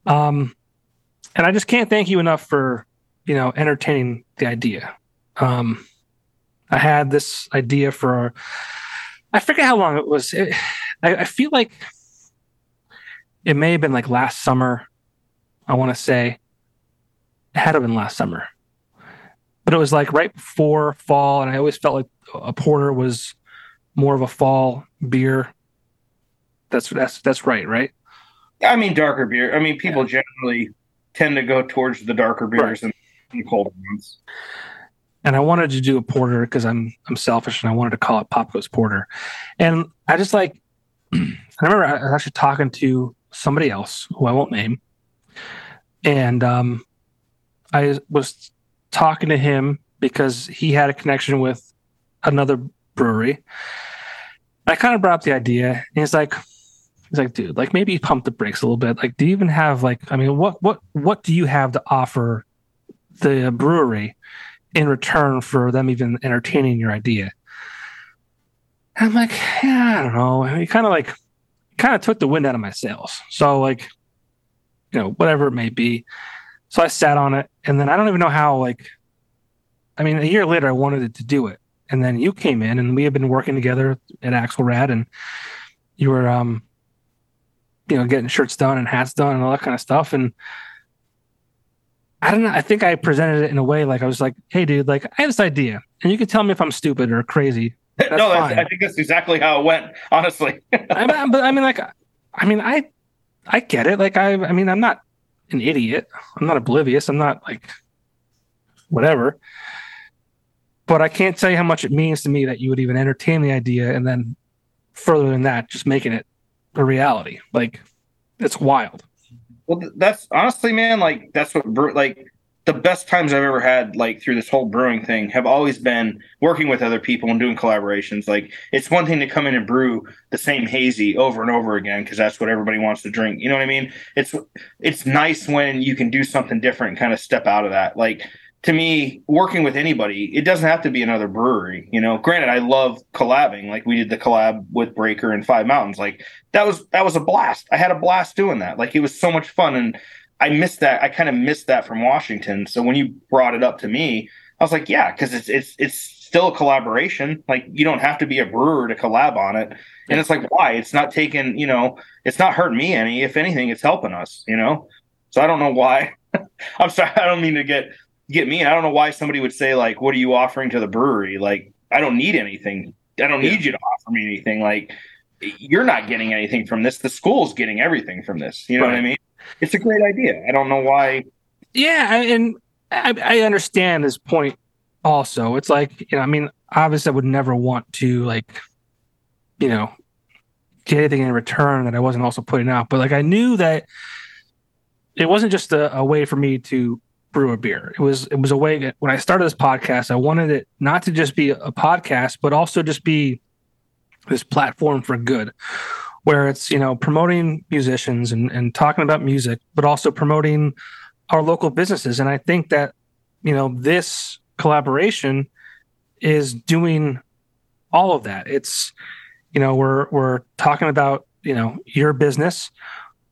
Um, and I just can't thank you enough for you know entertaining the idea. Um, I had this idea for I forget how long it was. It, I, I feel like it may have been like last summer. I want to say it had to have been last summer, but it was like right before fall, and I always felt like a porter was more of a fall beer. That's that's that's right, right? I mean, darker beer. I mean, people generally tend to go towards the darker beers and the colder ones. and I wanted to do a porter because I'm I'm selfish and I wanted to call it Popko's Porter, and I just like I remember I was actually talking to somebody else who I won't name, and um, I was talking to him because he had a connection with another brewery. I kind of brought up the idea, and he's like, he's like, dude, like maybe pump the brakes a little bit. Like, do you even have like, I mean, what what what do you have to offer the brewery? in return for them even entertaining your idea. I'm like, yeah, I don't know. He kind of like, kind of took the wind out of my sails. So like, you know, whatever it may be. So I sat on it, and then I don't even know how. Like, I mean, a year later, I wanted to do it, and then you came in, and we had been working together at Axelrad, and you were, um, you know, getting shirts done and hats done and all that kind of stuff, and I don't know. I think I presented it in a way like I was like, "Hey, dude, like I have this idea, and you can tell me if I'm stupid or crazy." That's no, I think that's exactly how it went. Honestly, I but I mean, like, I mean, I, I get it. Like, I, I mean, I'm not an idiot. I'm not oblivious. I'm not like whatever. But I can't tell you how much it means to me that you would even entertain the idea, and then further than that, just making it a reality. Like, it's wild. Well, that's honestly, man, like that's what like the best times I've ever had, like through this whole brewing thing, have always been working with other people and doing collaborations. Like it's one thing to come in and brew the same hazy over and over again because that's what everybody wants to drink. You know what I mean? It's it's nice when you can do something different and kind of step out of that. Like to me, working with anybody, it doesn't have to be another brewery. You know, granted, I love collabing. Like we did the collab with Breaker and Five Mountains. Like that was that was a blast. I had a blast doing that. Like it was so much fun, and I missed that. I kind of missed that from Washington. So when you brought it up to me, I was like, yeah, because it's it's it's still a collaboration. Like you don't have to be a brewer to collab on it. And it's like, why? It's not taking. You know, it's not hurting me any. If anything, it's helping us. You know. So I don't know why. I'm sorry. I don't mean to get get me. I don't know why somebody would say like, "What are you offering to the brewery?" Like, I don't need anything. I don't need yeah. you to offer me anything. Like, you're not getting anything from this. The school's getting everything from this. You know right. what I mean? It's a great idea. I don't know why. Yeah, and I, I understand this point. Also, it's like you know, I mean, obviously, I would never want to like, you know, get anything in return that I wasn't also putting out. But like, I knew that it wasn't just a, a way for me to brew a beer. It was it was a way that when I started this podcast, I wanted it not to just be a podcast, but also just be this platform for good, where it's you know promoting musicians and and talking about music, but also promoting our local businesses. And I think that you know this collaboration is doing all of that. It's you know we're we're talking about you know your business.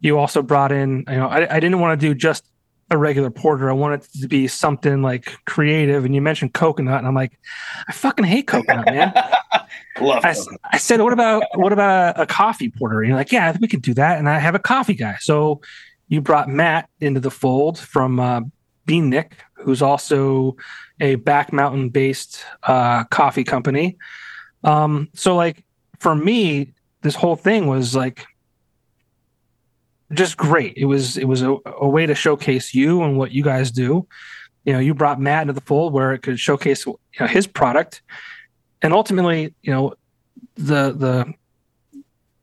You also brought in you know I, I didn't want to do just a regular porter. I want it to be something like creative. And you mentioned coconut, and I'm like, I fucking hate coconut, man. Love. I, I, said, what about what about a, a, coffee porter? And you're like, yeah, we can do that. And I have a coffee guy, so you brought Matt into the fold from uh, BeanNik, who's also a back mountain based uh, coffee company. Um, so, like, for me, this whole thing was like just great. It was it was a, a way to showcase you and what you guys do. You know, you brought Matt into the fold where it could showcase you know, his product, and ultimately, you know, the the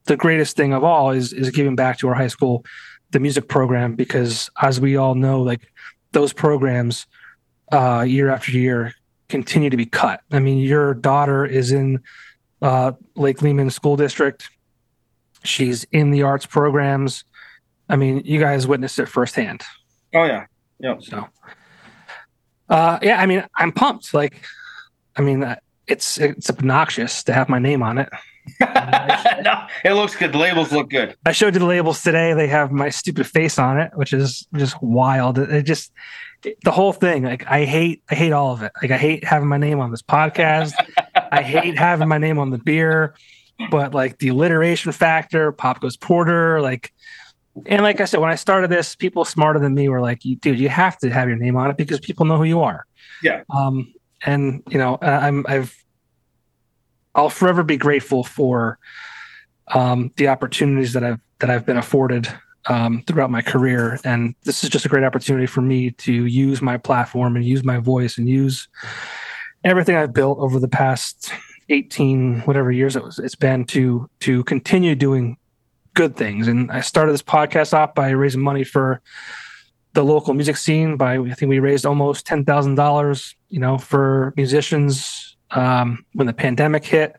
the greatest thing of all is is giving back to our high school the music program because as we all know like those programs uh, year after year continue to be cut i mean your daughter is in uh, lake lehman school district she's in the arts programs i mean you guys witnessed it firsthand oh yeah yeah so uh, yeah i mean i'm pumped like i mean it's it's obnoxious to have my name on it no, it looks good. The labels look good. I showed you the labels today. They have my stupid face on it, which is just wild. It just it, the whole thing. Like I hate, I hate all of it. Like I hate having my name on this podcast. I hate having my name on the beer. But like the alliteration factor, Popko's Porter, like, and like I said, when I started this, people smarter than me were like, "Dude, you have to have your name on it because people know who you are." Yeah. Um, and you know, I'm I've I'll forever be grateful for um, the opportunities that I've that I've been afforded um, throughout my career, and this is just a great opportunity for me to use my platform and use my voice and use everything I've built over the past 18 whatever years it was it's been to to continue doing good things and i started this podcast off by raising money for the local music scene by i think we raised almost $10000 you know for musicians um, when the pandemic hit,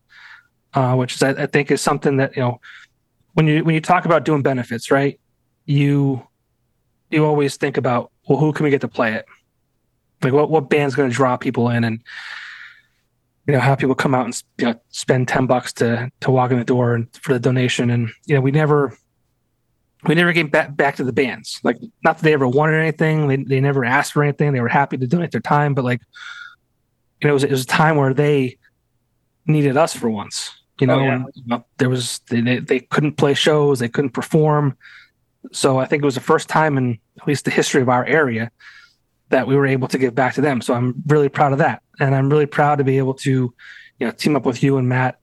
uh, which is, I, I, think is something that you know when you when you talk about doing benefits, right? You you always think about well, who can we get to play it? Like what what band's going to draw people in and you know have people come out and you know, spend 10 bucks to to walk in the door and for the donation and you know we never we never came back back to the bands like not that they ever wanted anything they, they never asked for anything they were happy to donate their time but like you know, it was, it was a time where they needed us for once. You know, oh, yeah. there was they, they couldn't play shows, they couldn't perform. So I think it was the first time in at least the history of our area that we were able to give back to them. So I'm really proud of that, and I'm really proud to be able to, you know, team up with you and Matt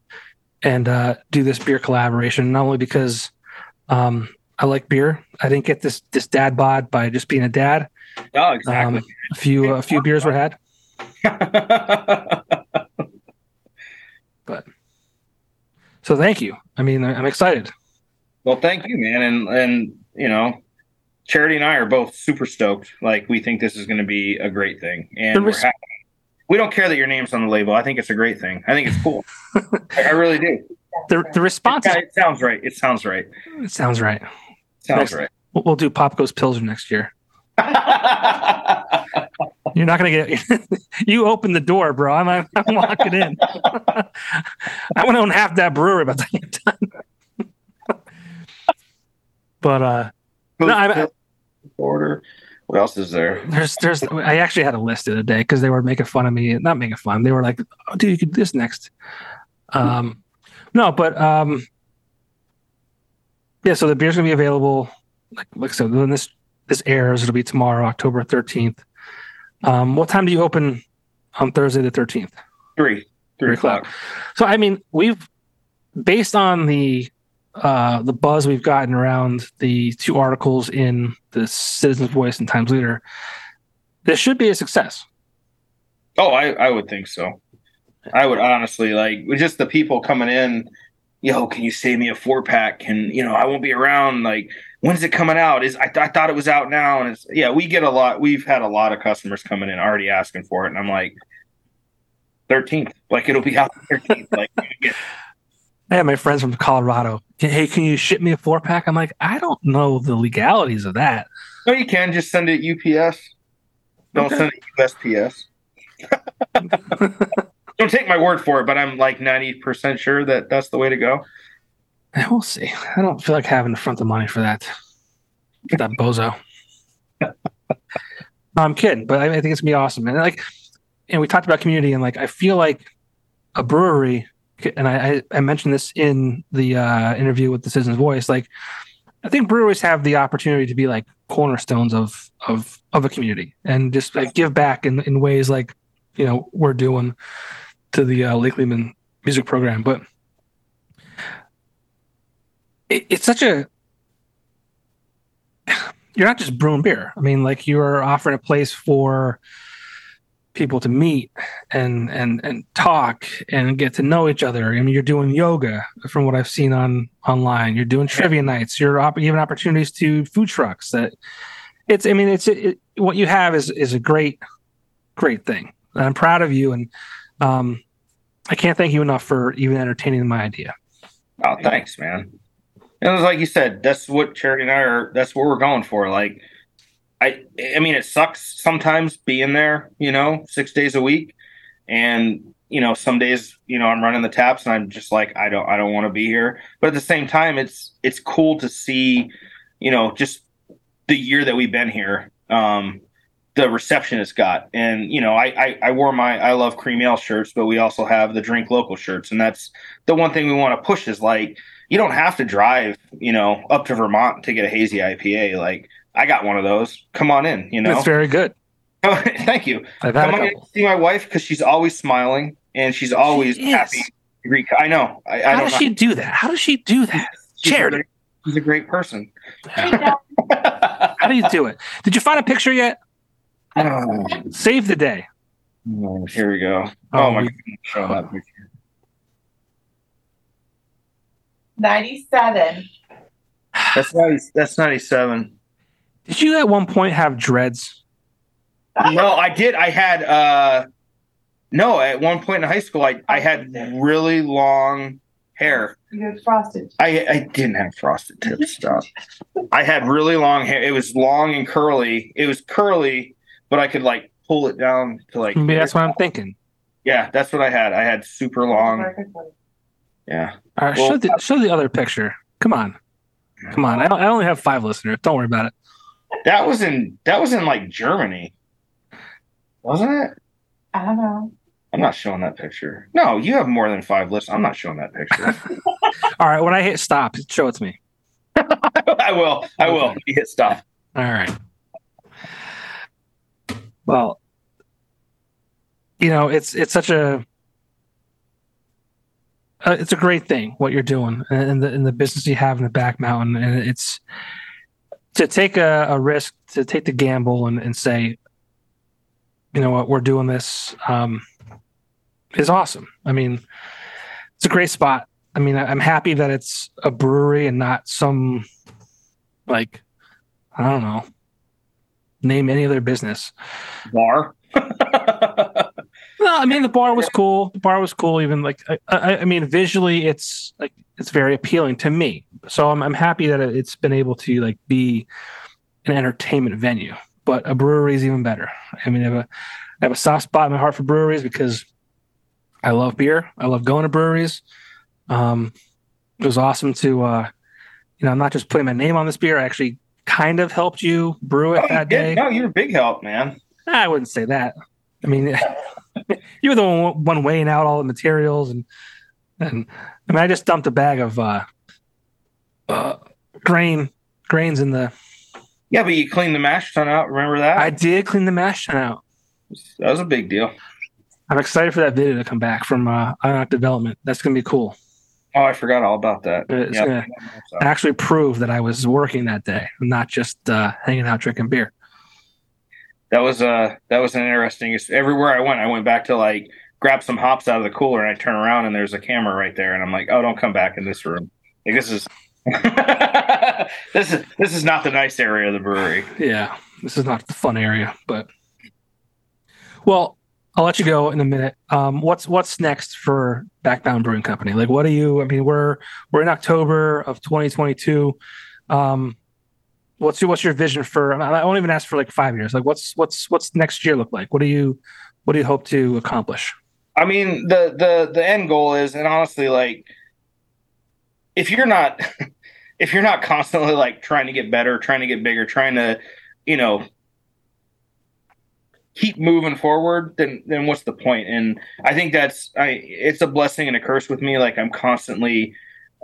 and uh, do this beer collaboration. Not only because um, I like beer, I didn't get this this dad bod by just being a dad. Oh, exactly. Um, a few a few beers were had. but so thank you. I mean, I'm excited. Well, thank you, man, and and you know, Charity and I are both super stoked. Like we think this is going to be a great thing, and res- we're happy. We don't care that your name's on the label. I think it's a great thing. I think it's cool. I really do. The the response. It, it, sounds right. It sounds right. It sounds right. Sounds next, right. We'll do Popko's Pilsner next year. You're not gonna get. you open the door, bro. I'm I'm walking in. I want to own half that brewery by the time done. but uh, no, I'm, order. What else is there? There's there's. I actually had a list the other day because they were making fun of me. Not making fun. They were like, "Oh, dude, you could do this next." Um, no, but um, yeah. So the beer's gonna be available. Like like so when this this airs, it'll be tomorrow, October thirteenth. Um, what time do you open on Thursday the 13th? Three. Three o'clock. So, I mean, we've, based on the, uh, the buzz we've gotten around the two articles in the Citizens Voice and Times Leader, this should be a success. Oh, I, I would think so. I would honestly like just the people coming in, yo, can you save me a four pack? And you know, I won't be around. Like, when's it coming out? Is I, th- I thought it was out now, and it's yeah. We get a lot. We've had a lot of customers coming in already asking for it, and I'm like, thirteenth, like it'll be out thirteenth. like, I have my friends from Colorado. Hey, can you ship me a four pack? I'm like, I don't know the legalities of that. No, you can just send it UPS. Don't okay. send it USPS. don't take my word for it, but I'm like 90% sure that that's the way to go. We'll see. I don't feel like having to front the money for that. That bozo. no, I'm kidding, but I, I think it's gonna be awesome. And like, and we talked about community, and like, I feel like a brewery, and I, I mentioned this in the uh, interview with the Citizens Voice. Like, I think breweries have the opportunity to be like cornerstones of of of a community and just like give back in in ways like you know we're doing to the uh, Lake Lehman music program, but it, it's such a you're not just brewing beer. I mean, like you're offering a place for people to meet and and and talk and get to know each other. I mean, you're doing yoga from what I've seen on online. You're doing trivia nights. You're op- giving opportunities to food trucks. That it's. I mean, it's it, what you have is is a great great thing. And I'm proud of you, and um, I can't thank you enough for even entertaining my idea. Oh, thanks, man. It was like you said, that's what Charity and I are. That's what we're going for. Like, I, I mean, it sucks sometimes being there. You know, six days a week, and you know, some days, you know, I'm running the taps, and I'm just like, I don't, I don't want to be here. But at the same time, it's, it's cool to see, you know, just the year that we've been here. Um, the reception it's got. And you know, I, I, I wore my I love cream ale shirts, but we also have the drink local shirts, and that's the one thing we want to push is like you don't have to drive, you know, up to Vermont to get a hazy IPA. Like I got one of those. Come on in, you know. That's very good. Thank you. I've had Come on in couple. to see my wife because she's always smiling and she's always She happy. Greek. I know. I, I How don't does know. she do that? How does she do that? She's a Charity. great- She's a great person. How do you do it? Did you find a picture yet? oh, Save the day. Oh, here we go. Oh, Oh, my we- God. Show that picture. 97. That's 90, that's 97. Did you at one point have dreads? No, I did. I had uh no, at one point in high school I, I had really long hair. You had frosted. I I didn't have frosted tips stuff. I had really long hair. It was long and curly. It was curly, but I could like pull it down to like Maybe that's what I'm thinking. Yeah, that's what I had. I had super long. Yeah. All right, Well- show the show the other picture. Come on, come on. I, I only have five listeners. Don't worry about it. That was in that was in like Germany. Wasn't it? I don't know. I'm not showing that picture. No, you have more than five lists. I'm not showing that picture. All right, when I hit stop, show it to me. I will. I will. You hit stop. All right. Well, you know, it's it's such a uh, it's a great thing what you're doing and the and the business you have in the back mountain, and it's to take a, a risk, to take the gamble, and, and say, you know what, we're doing this um, is awesome. I mean, it's a great spot. I mean, I'm happy that it's a brewery and not some like I don't know. Name any other business. Bar. No, I mean the bar was cool. The bar was cool. Even like I, I, I mean visually, it's like it's very appealing to me. So I'm I'm happy that it's been able to like be an entertainment venue. But a brewery is even better. I mean, I have a I have a soft spot in my heart for breweries because I love beer. I love going to breweries. Um, it was awesome to uh, you know, I'm not just putting my name on this beer. I actually kind of helped you brew it Oh, that day. No, you're a big help, man. I wouldn't say that. I mean, you were the one, one weighing out all the materials, and and I mean, I just dumped a bag of uh, uh, grain grains in the. Yeah, but you cleaned the mash tun out. Remember that? I did clean the mash tun out. that was a big deal. I'm excited for that video to come back from uh, Ionic Development. That's gonna be cool. Oh, I forgot all about that. It's Yeah. gonna actually prove that I was working that day, not just uh, hanging out drinking beer. That was uh that was an interesting. Everywhere I went, I went back to like grab some hops out of the cooler, and I turn around and there's a camera right there, and I'm like, oh, don't come back in this room. Like this is this is this is not the nice area of the brewery. Yeah, this is not the fun area, but well, I'll let you go in a minute. Um, what's what's next for Back Mountain Brewing Company? Like, what do you? I mean, we're we're in October of 2022. Um, what's your what's your vision for? I won't even ask for like five years. Like, what's what's what's next year look like? What do you what do you hope to accomplish? I mean, the the the end goal is, and honestly, like, if you're not, if you're not constantly like trying to get better, trying to get bigger, trying to, you know, keep moving forward, then then what's the point? And I think that's I it's a blessing and a curse with me. Like I'm constantly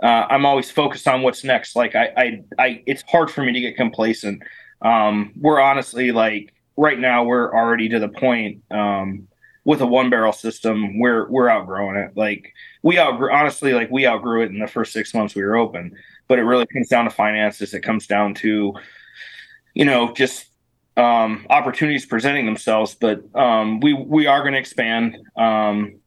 uh, I'm always focused on what's next. Like I, I, I, it's hard for me to get complacent. Um, we're honestly like right now we're already to the point um, with a one barrel system. We're we're outgrowing it. Like we outgrew honestly, like we outgrew it in the first six months we were open. But it really comes down to finances. It comes down to, you know, just um, opportunities presenting themselves. But um, we we are going to expand. Um,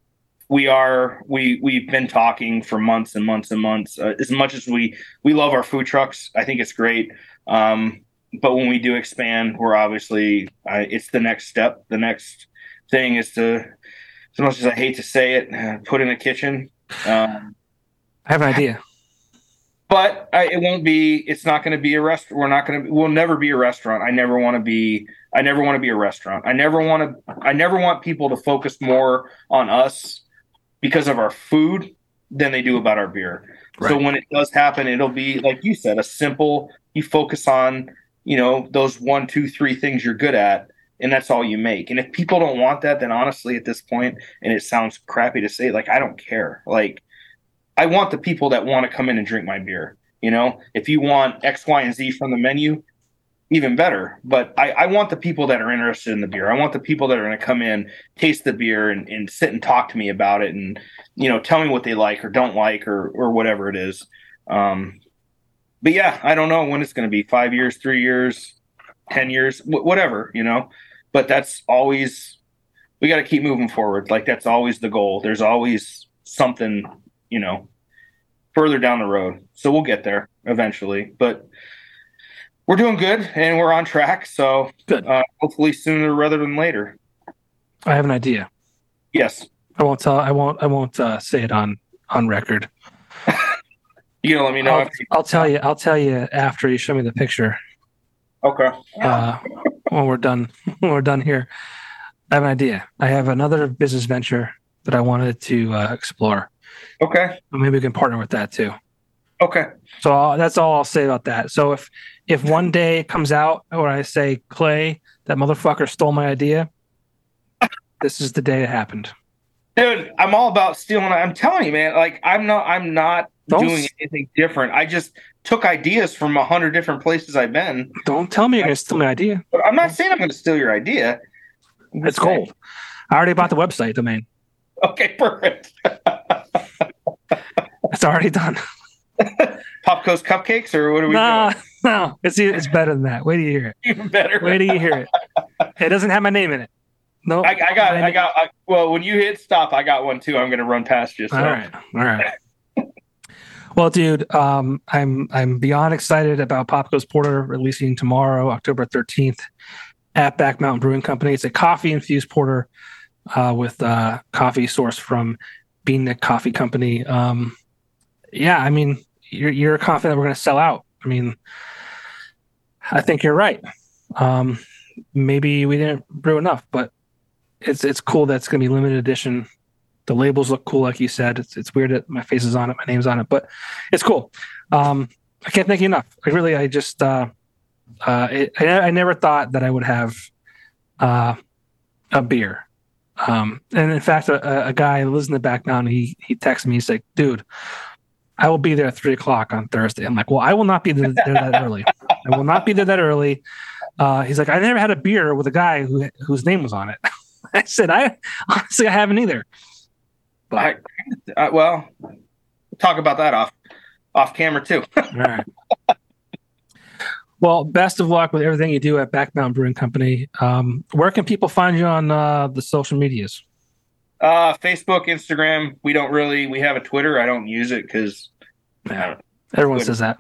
we are we we've been talking for months and months and months. Uh, as much as we we love our food trucks, I think it's great. Um, but when we do expand, we're obviously uh, it's the next step. The next thing is to, as much as I hate to say it, uh, put in a kitchen. Um, I have an idea. but I, it won't be. It's not going to be a restaurant. We're not going to. We'll never be a restaurant. I never want to be. I never want to be a restaurant. I never want to. I never want people to focus more on us because of our food than they do about our beer. So when it does happen, it'll be like you said, a simple. You focus on you know those one, two, three things you're good at, and that's all you make. And if people don't want that, then honestly, at this point, and it sounds crappy to say, like I don't care. Like I want the people that want to come in and drink my beer. You know, if you want X, Y, and Z from the menu, even better. But I, I want the people that are interested in the beer. I want the people that are going to come in, taste the beer, and, and sit and talk to me about it, and you know, tell me what they like or don't like or or whatever it is. Um, but yeah, I don't know when it's going to be. Five years, three years, ten years, wh- whatever. You know, but that's always we got to keep moving forward. Like that's always the goal. There's always something, you know, further down the road. So we'll get there eventually. But we're doing good and we're on track. So Good. Uh, hopefully sooner rather than later. I have an idea. Yes. I won't tell. I won't. I won't uh, say it on on record. You gonna let me know? I'll, After you- I'll tell you. I'll tell you after you show me the picture. okay. Uh, when we're done. When we're done here, I have an idea. I have another business venture that I wanted to uh, explore. Okay. Maybe we can partner with that too. Okay. So I'll, that's all I'll say about that. So if if one day it comes out where I say Clay, that motherfucker stole my idea, this is the day it happened. Dude, I'm all about stealing. I'm telling you, man. Like I'm not. I'm not Don't doing anything different. I just took ideas from a hundred different places I've been. Don't tell me you're gonna steal my idea. But I'm not saying I'm going to steal your idea. I'm It's saying- gold. I already bought the website domain. Okay, perfect. It's already done. Popko's cupcakes, or what are we No, no, it's it's better than that. Wait till you hear it. Even better. Wait till you hear it. It doesn't have my name in it. No. I, I got, I got. I, well, when you hit stop, I got one too. I'm going to run past you. So. All right. All right. Well, dude, um, I'm I'm beyond excited about Popko's Porter releasing tomorrow, October 13th, at Back Mountain Brewing Company. It's a coffee infused porter uh, with uh, coffee sourced from BeanNik Coffee Company. Um, yeah, I mean, you're you're confident we're going to sell out. I mean, I think you're right. Um, maybe we didn't brew enough, but it's it's cool that it's going to be limited edition the labels look cool, like you said. It's it's weird that my face is on it, my name's on it, but it's cool. Um, I can't thank you enough. I really, I just, uh, uh, it, I, I never thought that I would have uh, a beer. Um, and in fact, a, a guy lives in the back mountain, he he texted me. He's like, "Dude, I will be there at three o'clock on Thursday." I'm like, "Well, I will not be there, there that early. I will not be there that early." Uh, he's like, "I never had a beer with a guy who whose name was on it." I said, "I honestly, I haven't either." I, I, well, we'll talk about that off off camera too. All right. Well, best of luck with everything you do at Back Mountain Brewing Company. Um, where can people find you on uh, the social medias? Uh, Facebook, Instagram. We don't really. We have a Twitter. I don't use it because. Yeah, everyone Good. says that.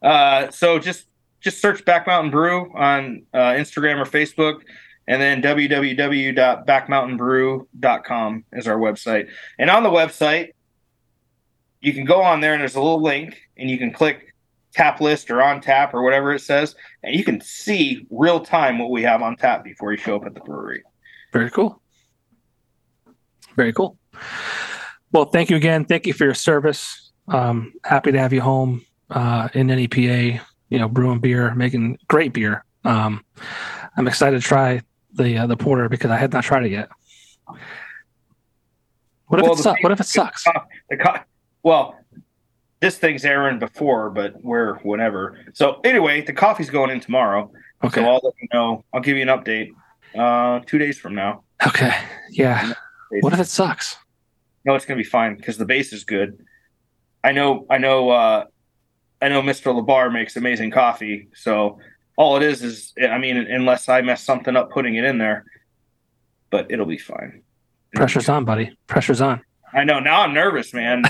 Uh, so just just search Back Mountain Brew on uh, Instagram or Facebook, and then www.backmountainbrew.com is our website. And on the website, you can go on there and there's a little link, and you can click tap list or on tap or whatever it says, and you can see real time what we have on tap before you show up at the brewery. Very cool. Very cool. Well, thank you again. Thank you for your service. Um, happy to have you home uh, in NEPA. You know, brewing beer, making great beer. Um, I'm excited to try the uh, the porter because I had not tried it yet. What if it sucks? What if it sucks? The co- well, this thing's airing before, but we're whenever. So anyway, the coffee's going in tomorrow. Okay. So I'll let you know. I'll give you an update uh, two days from now. okay. Yeah. What if it sucks? No, it's gonna be fine because the base is good. I know, I know, uh, I know. Mr. Labar makes amazing coffee. So all it is is, I mean, unless I mess something up putting it in there, but it'll be fine. Pressure's on, buddy. Pressure's on. I know. Now I'm nervous, man.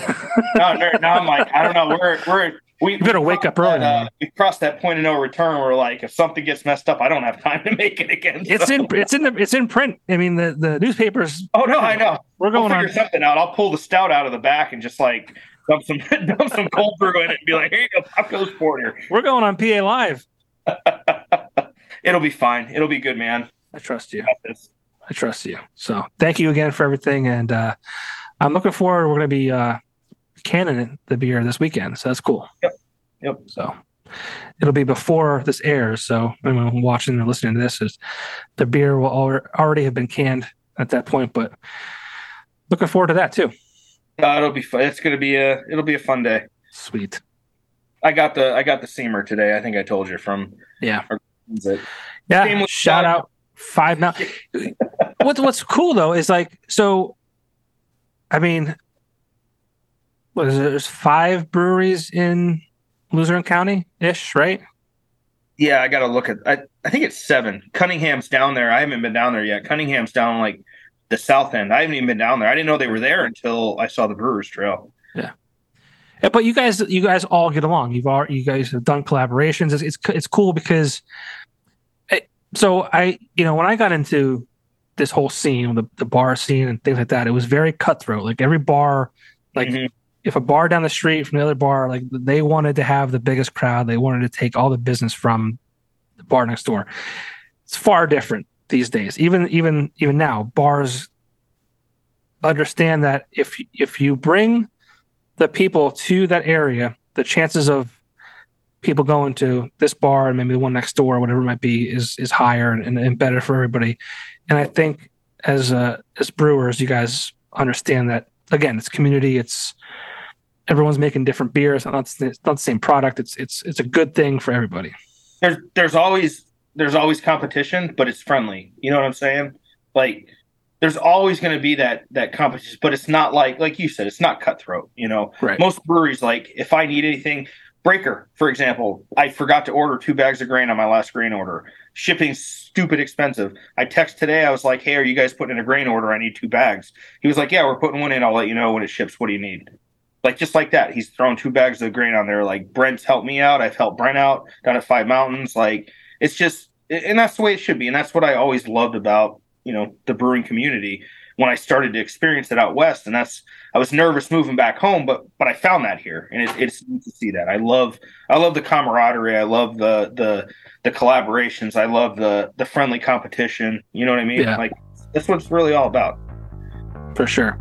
now, I'm ner- now I'm like, I don't know. We're we're we You better wake up early, that, uh, we crossed that point of no return. Where like, if something gets messed up, I don't have time to make it again. It's So- in it's in the it's in print. I mean the the newspapers. Oh no, I know. We're going figure on. something out. I'll pull the stout out of the back and just like dump some dump some cold brew in it and be like, here you go, Popko's Porter. We're going on PA Live. It'll be fine. It'll be good, man. I trust you. I trust you. So thank you again for everything, and uh, I'm looking forward. We're going to be uh, canning the beer this weekend, so that's cool. Yep. Yep. So it'll be before this airs. So anyone watching or listening to this is the beer will al- already have been canned at that point, but looking forward to that too. Uh, it'll be fun. It's gonna be a it'll be a fun day. Sweet. I got the I got the seamer today. I think I told you from Yeah. Yeah. Shout Five out Five Mountain. what's what's cool though is like so. I mean, what is it? There's five breweries in Luzerne County ish, right? Yeah, I got to look at. I, I think it's seven. Cunningham's down there. I haven't been down there yet. Cunningham's down like the south end. I haven't even been down there. I didn't know they were there until I saw the Brewers Trail. But you guys, you guys all get along. You've all, you guys have done collaborations. It's it's, it's cool because, it, so I, you know, when I got into this whole scene, the the bar scene and things like that, it was very cutthroat. Like every bar, like Mhm. if a bar down the street from the other bar, like they wanted to have the biggest crowd, they wanted to take all the business from the bar next door. It's far different these days. Even even even now, bars understand that if if you bring the people to that area, the chances of people going to this bar and maybe the one next door, or whatever it might be, is is higher and, and better for everybody. And I think as uh, as brewers, you guys understand that again, it's community. It's everyone's making different beers. Not it's not the same product. It's it's it's a good thing for everybody. There's there's always there's always competition, but it's friendly. You know what I'm saying? Like there's always going to be that that competition, but it's not like like you said, it's not cutthroat. You know, Right. most breweries like if I need anything, Breaker, for example, I forgot to order two bags of grain on my last grain order. Shipping's stupid expensive. I text today. I was like, "Hey, are you guys putting in a grain order? I need two bags." He was like, "Yeah, we're putting one in. I'll let you know when it ships. What do you need?" Like just like that, he's thrown two bags of grain on there. Like Brent's helped me out. I've helped Brent out down at Five Mountains. Like it's just, and that's the way it should be. And that's what I always loved about you know the brewing community when I started to experience it out west. And that's I was nervous moving back home, but but I found that here, and it, it's neat to see that. I love I love the camaraderie. I love the the the collaborations. I love the the friendly competition. You know what I mean? Yeah. Like that's what it's really all about. for sure.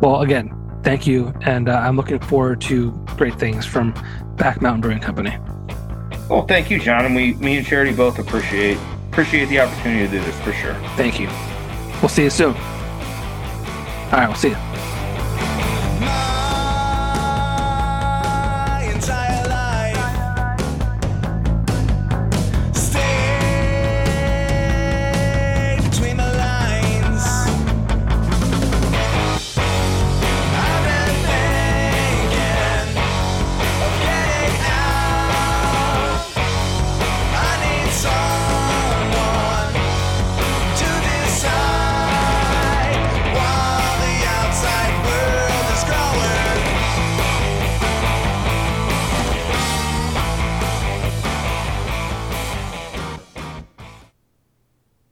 Well, again, thank you, and uh, I'm looking forward to great things from Back Mountain Brewing Company. Well, thank you, John, and we me and Charity both appreciate appreciate the opportunity to do this for sure. Thank you. We'll see you soon. All right, we'll see you.